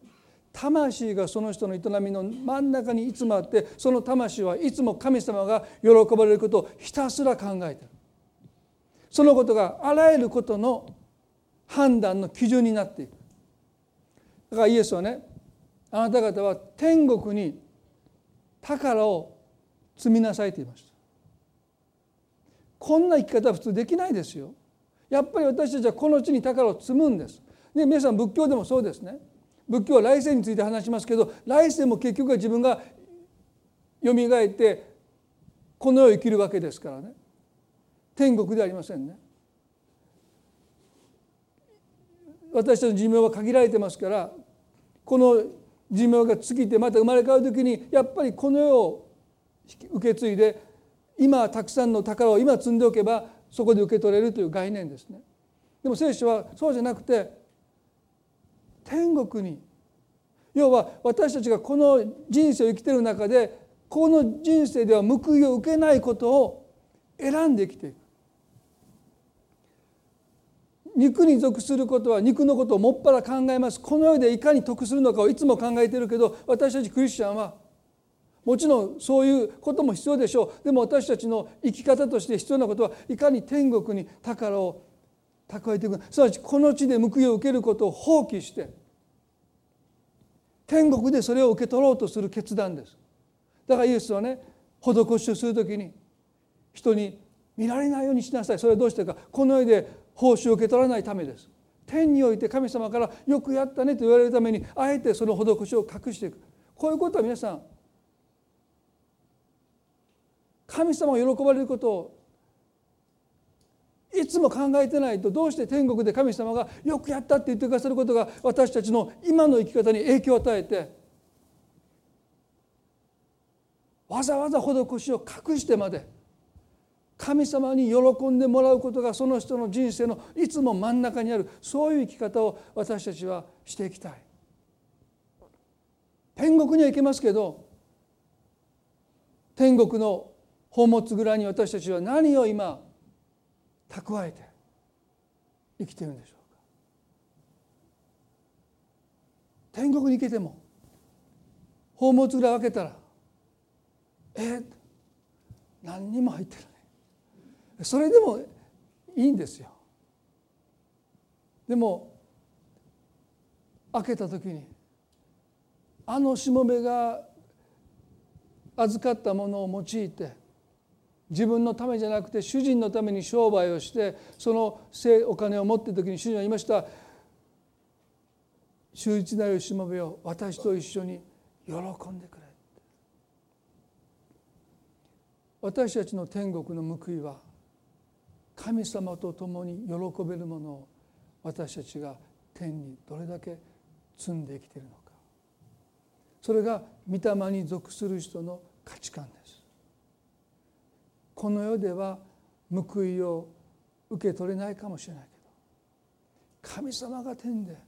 魂がその人の営みの真ん中にいつもあってその魂はいつも神様が喜ばれることをひたすら考えてるそのことがあらゆることの判断の基準になっていくだからイエスはねあなた方は天国に宝を積みなさいと言いましたこんな生き方は普通できないですよやっぱり私たちはこの地に宝を積むんです。で皆さん仏教でもそうですね。仏教は来世について話しますけど来世も結局は自分がよみがえってこの世を生きるわけですからね天国ではありませんね。私たちの寿命は限られてますからこの寿命が尽きてまた生まれ変わる時にやっぱりこの世を受け継いで今たくさんの宝を今積んでおけばそこで受け取れるという概念ですね。でも聖書はそうじゃなくて天国に要は私たちがこの人生を生きてる中でこの人生では報いを受けないことを選んで生きていく。肉に属することは肉のことをもっぱら考えますこの世でいかに得するのかをいつも考えているけど私たちクリスチャンはもちろんそういうことも必要でしょう。でも私たちの生き方として必要なことはいかに天国に宝を蓄えていくすなわちこの地で報いを受けることを放棄して天国でそれを受け取ろうとする決断です。だからイエスはね施しをする時に人に見られないようにしなさい。それはどうしてか。この世で報酬を受け取らないためです。天において神様からよくやったねと言われるためにあえてその施しを隠していく。こういうことは皆さん神様が喜ばれることをいつも考えてないとどうして天国で神様がよくやったって言ってくださることが私たちの今の生き方に影響を与えてわざわざ施しを隠してまで神様に喜んでもらうことがその人の人生のいつも真ん中にあるそういう生き方を私たちはしていきたい。天国には行けますけど天国の宝物蔵に私たちは何を今蓄えて生きてるんでしょうか？天国に行けても宝物蔵開けたらえ何にも入ってない。それでもいいんですよ。でも開けた時にあのしもべが預かったものを用いて自分のためじゃなくて主人のために商売をしてそのお金を持っている時に主人は言いました。忠実なるしもべよ私と一緒に喜んでくれ私たちの天国の報いは神様と共に喜べるものを私たちが天にどれだけ積んで生きているのか。それが御霊に属する人の価値観です。この世では報いを受け取れないかもしれないけど神様が天で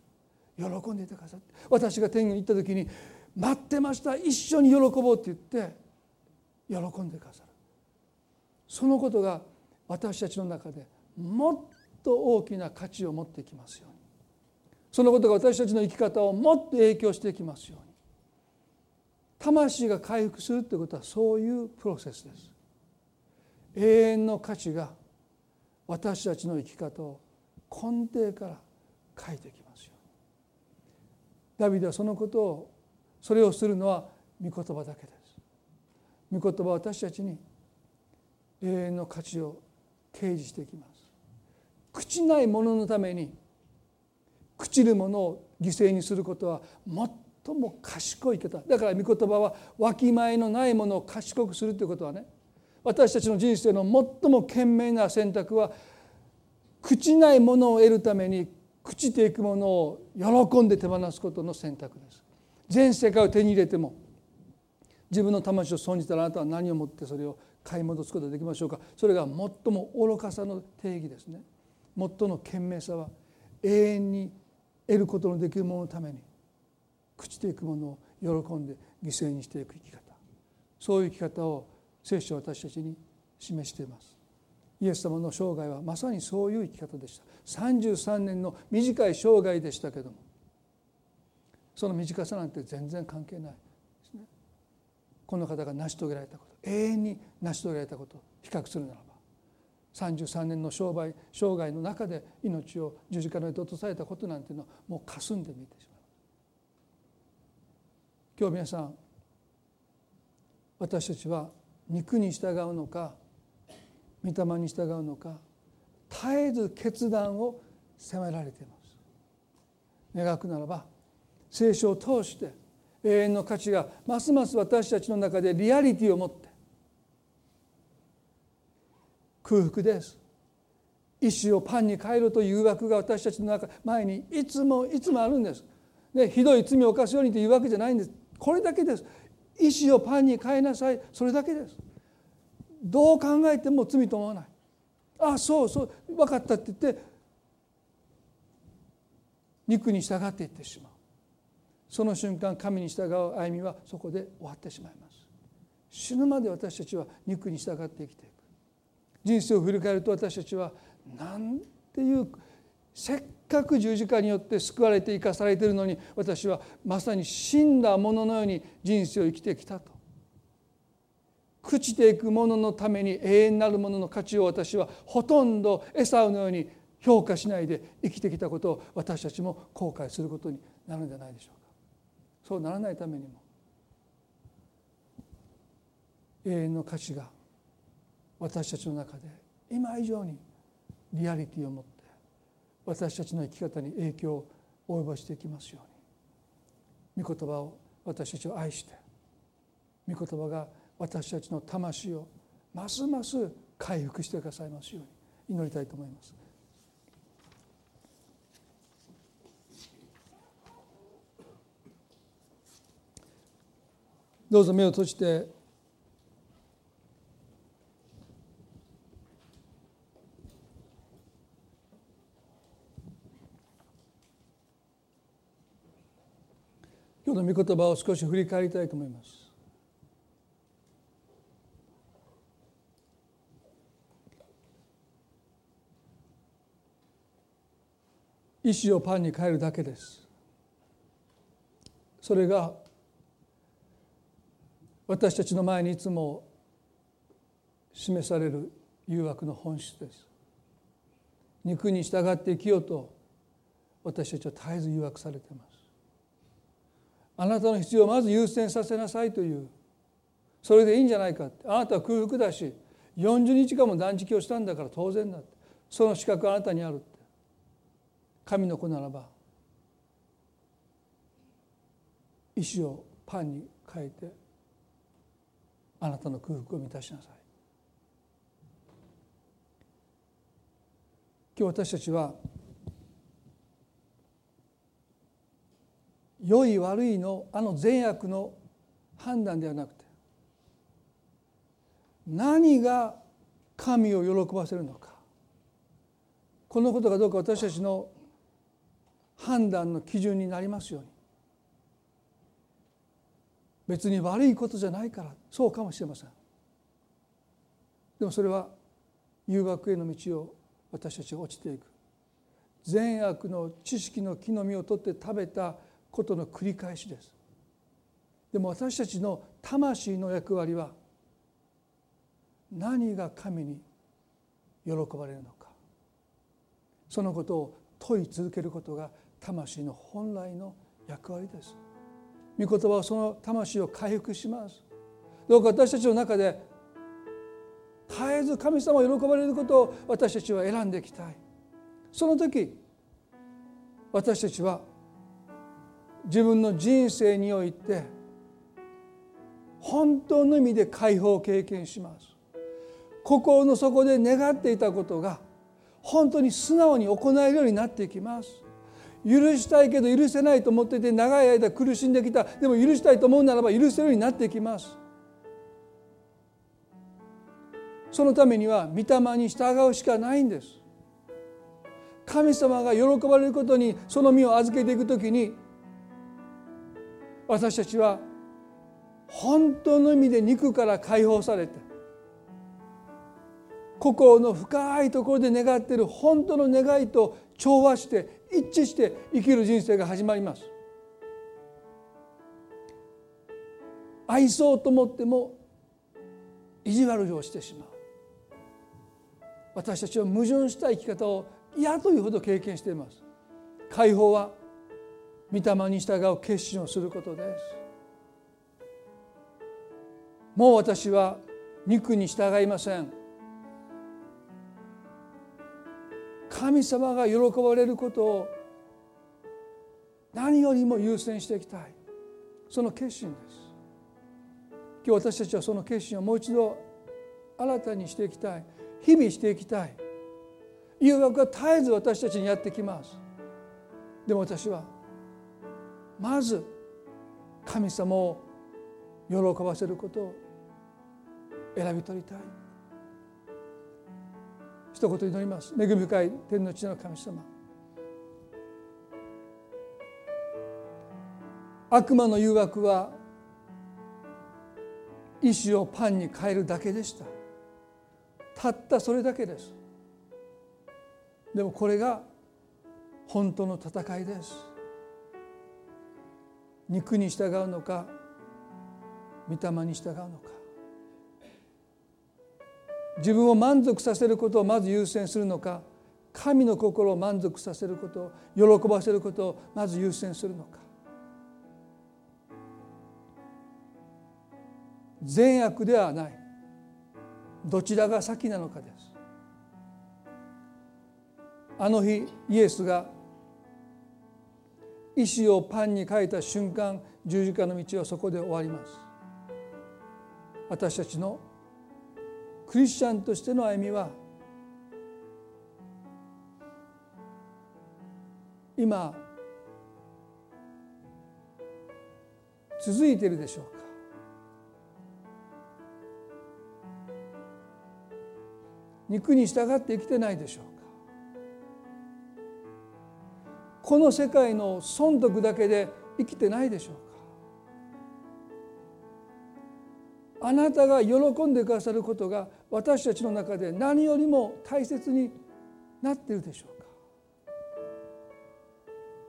喜んでいてくださって私が天に行った時に「待ってました一緒に喜ぼう」って言って喜んでくださる。そのことが私たちの中でもっと大きな価値を持ってきますように。そのことが私たちの生き方をもっと影響していきますように。魂が回復するということはそういうプロセスです。永遠の価値が私たちの生き方を根底から変えてきますよダビデはそのことをそれをするのは御言葉だけです。御言葉は私たちに永遠の価値を掲示していきます。朽ちないもののために朽ちるものを犠牲にすることは最も賢い方。だから御言葉はわきまえのないものを賢くするということはね私たちの人生の最も賢明な選択は朽ちないものを得るために朽ちていくものを喜んで手放すことの選択です。全世界を手に入れても自分の魂を損じたらあなたは何をもってそれを買い戻すことができましょうか。それが最も愚かさの定義ですね。最も賢明さは永遠に得ることのできるもののために朽ちていくものを喜んで犠牲にしていく生き方。そういう生き方を聖書は私たちに示しています。イエス様の生涯はまさにそういう生き方でした。33年の短い生涯でしたけどもその短さなんて全然関係ないですね。この方が成し遂げられたこと永遠に成し遂げられたこと比較するならば33年の生涯生涯の中で命を十字架の上で落とされたことなんていうのはもう霞んで見えてしまう。今日皆さん私たちは肉に従うのか御霊に従うのか絶えず決断を迫られています願くならば聖書を通して永遠の価値がますます私たちの中でリアリティを持って空腹です意をパンに変えるという誘惑が私たちの中前にいつもいつもあるんです。でひどい罪を犯すようにというわけじゃないんです。これだけです。意思をパンに変えなさいそれだけです。どう考えても罪と思わない。あそうそう分かったって言って肉に従っていってしまう。その瞬間神に従う歩みはそこで終わってしまいます。死ぬまで私たちは肉に従って生きていく。人生を振り返ると私たちはなんていうせっかく十字架によって救われて生かされているのに私はまさに死んだもののように人生を生きてきたと。朽ちていくもののために永遠なるものの価値を私はほとんどエサウのように評価しないで生きてきたことを私たちも後悔することになるんじゃないでしょうか。そうならないためにも永遠の価値が私たちの中で今以上にリアリティを持って私たちの生き方に影響を及ぼしていきますように御言葉を私たちを愛して御言葉が私たちの魂をますます回復してくださいますように祈りたいと思います。どうぞ目を閉じて今日の御言葉を少し振り返りたいと思います。意志をパンに変えるだけです。それが私たちの前にいつも示される誘惑の本質です。肉に従って生きようと私たちは絶えず誘惑されています。あなたの必要をまず優先させなさいという。それでいいんじゃないかあなたは空腹だし40日間も断食をしたんだから当然だって。その資格あなたにあるって。神の子ならば。石をパンに変えてあなたの空腹を満たしなさい。今日私たちは良い悪いのあの善悪の判断ではなくて何が神を喜ばせるのか。このことがどうか私たちの判断の基準になりますように。別に悪いことじゃないからそうかもしれません。でもそれは誘惑への道を私たちが落ちていく。善悪の知識の木の実を取って食べたことの繰り返しです。でも私たちの魂の役割は何が神に喜ばれるのか。そのことを問い続けることが魂の本来の役割です。御言葉はその魂を回復します。どうか私たちの中で絶えず神様を喜ばれることを私たちは選んでいきたい。その時私たちは自分の人生において本当の意味で解放を経験します。心の底で願っていたことが本当に素直に行えるようになっていきます。許したいけど許せないと思っていて長い間苦しんできた。でも許したいと思うならば許せるようになっていきます。そのためには御霊に従うしかないんです。神様が喜ばれることにその身を預けていくときに私たちは本当の意味で肉から解放されて心の深いところで願っている本当の願いと調和して一致して生きる人生が始まります。愛そうと思っても意地悪をしてしまう。私たちは矛盾した生き方を嫌というほど経験しています。解放は御霊に従う決心をすることです。もう私は肉に従いません。神様が喜ばれることを何よりも優先していきたい。その決心です。今日私たちはその決心をもう一度新たにしていきたい。日々していきたい。誘惑は絶えず私たちにやってきます。でも私はまず神様を喜ばせることを選び取りたい。一言祈ります。恵み深い天の地の神様。悪魔の誘惑は石をパンに変えるだけでした。たったそれだけです。でもこれが本当の戦いです。肉に従うのか御霊に従うのか。自分を満足させることをまず優先するのか。神の心を満足させること喜ばせることをまず優先するのか。善悪ではない。どちらが先なのかです。あの日イエスが石をパンに変えた瞬間十字架の道はそこで終わります。私たちのクリスチャンとしての歩みは今続いているでしょうか。肉に従って生きてないでしょうこの世界の損得だけで生きてないでしょうか。あなたが喜んでくださることが私たちの中で何よりも大切になっているでしょうか。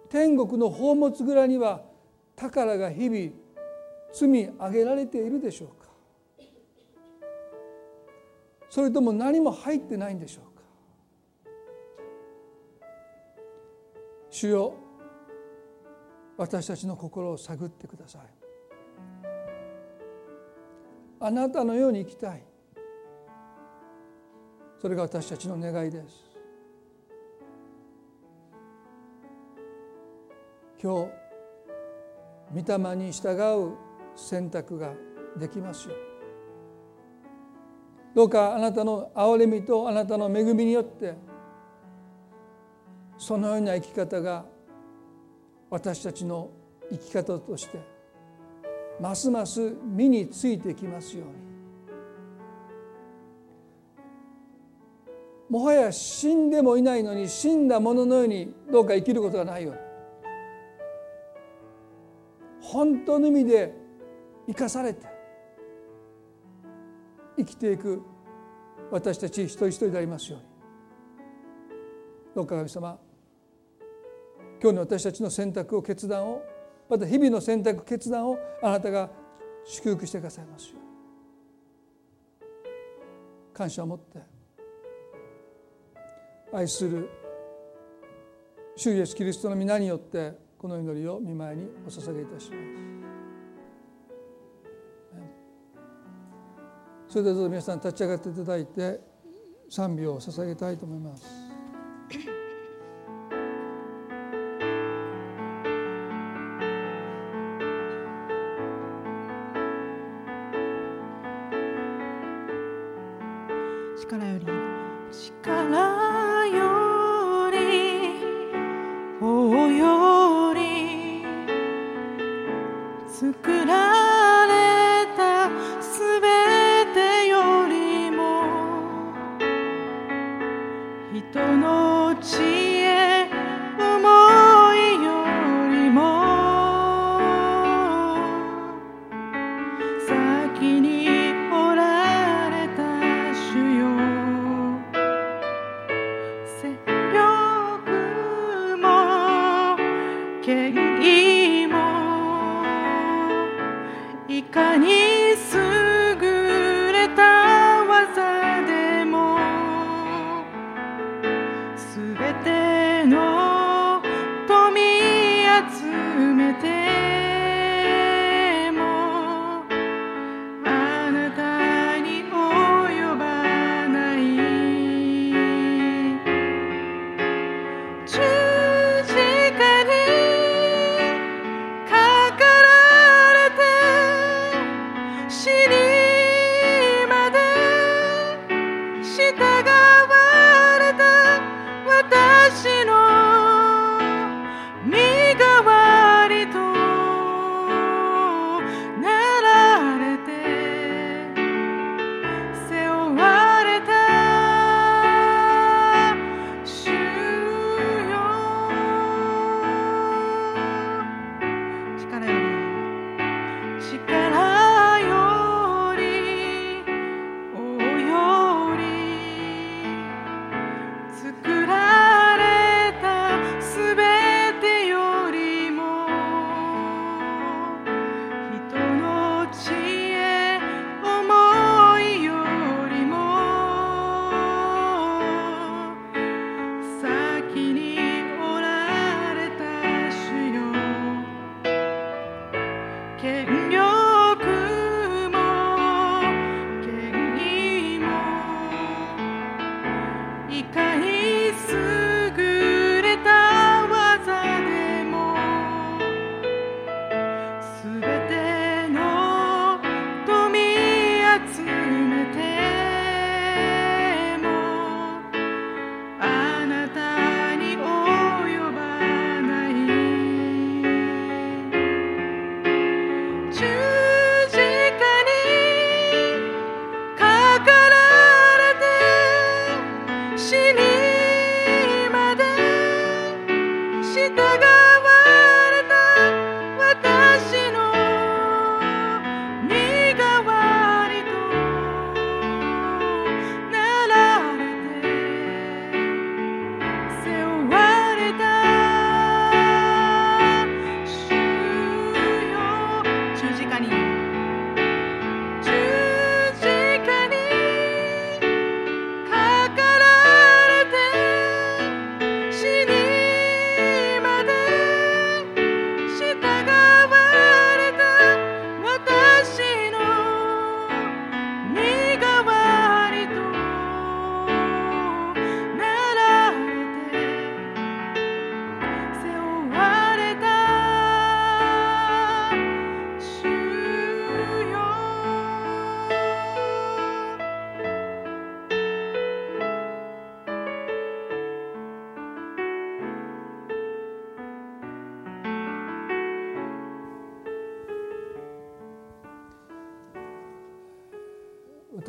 天国の宝物蔵には宝が日々積み上げられているでしょうか。それとも何も入ってないんでしょうか。主よ私たちの心を探ってください。あなたのように生きたい。それが私たちの願いです。今日御霊に従う選択ができますよどうかあなたの憐れみとあなたの恵みによってそのような生き方が私たちの生き方としてますます身についてきますように。もはや死んでもいないのに死んだもののようにどうか生きることがないように。本当の意味で生かされて生きていく私たち一人一人でありますように。どうか神様今日の私たちの選択を決断をまた日々の選択決断をあなたが祝福してくださいますよ感謝を持って愛する主イエスキリストの皆によってこの祈りを見舞いにお捧げいたします。それではどうぞ皆さん立ち上がっていただいて賛美を捧げたいと思います。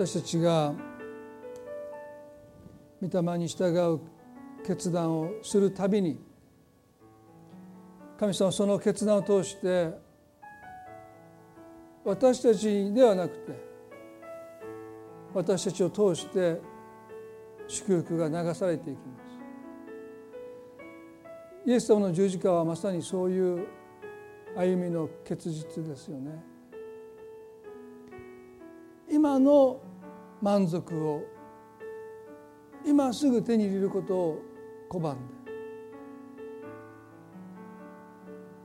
私たちが御霊に従う決断をするたびに神様はその決断を通して私たちではなくて私たちを通して祝福が流されていきます。イエス様の十字架はまさにそういう歩みの結実ですよね。今の満足を今すぐ手に入れることを拒んで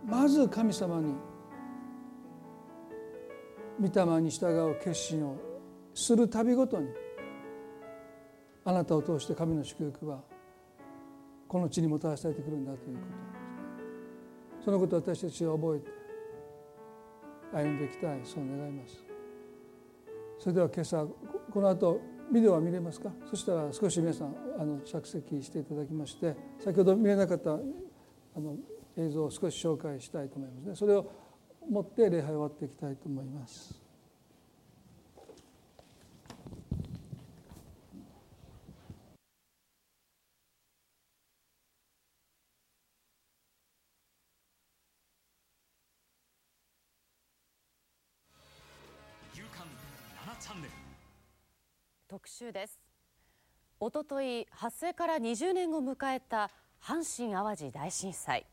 まず神様に御霊に従う決心をするたびごとにあなたを通して神の祝福はこの地にもたらされてくるんだということそのことを私たちは覚えて歩んでいきたいそう願います。それでは今朝この後ビデオは見れますか？そしたら少し皆さんあの着席していただきまして先ほど見れなかったあの映像を少し紹介したいと思いますねそれを持って礼拝終わっていきたいと思います。集です。おととい発生から20年を迎えた阪神・淡路大震災。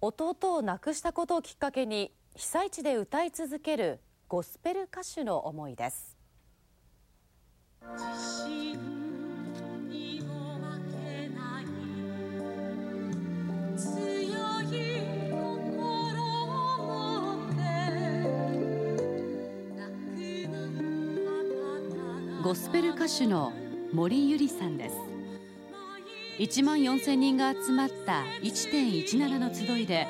弟を亡くしたことをきっかけに被災地で歌い続けるゴスペル歌手の思いです。ゴスペル歌手の森ゆりさんです。1万4000人が集まった1.17の集いで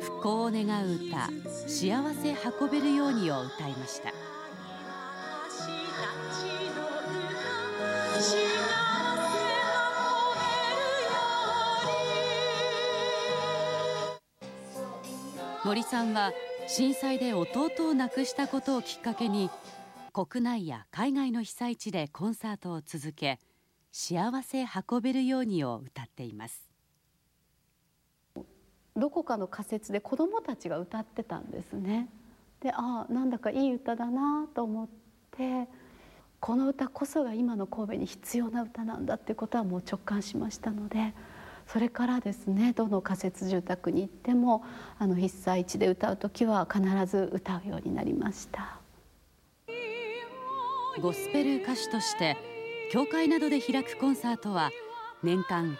復興を願う歌「幸せ運べるように」を歌いました。森さんは震災で弟を亡くしたことをきっかけに国内や海外の被災地でコンサートを続け幸せ運べるようにを歌っていますどこかの仮説で子どもたちが歌ってたんですねでああなんだかいい歌だなと思ってこの歌こそが今の神戸に必要な歌なんだってことはもう直感しましたのでそれからですねどの仮設住宅に行ってもあの被災地で歌う時は必ず歌うようになりました。ゴスペル歌手として教会などで開くコンサートは年間100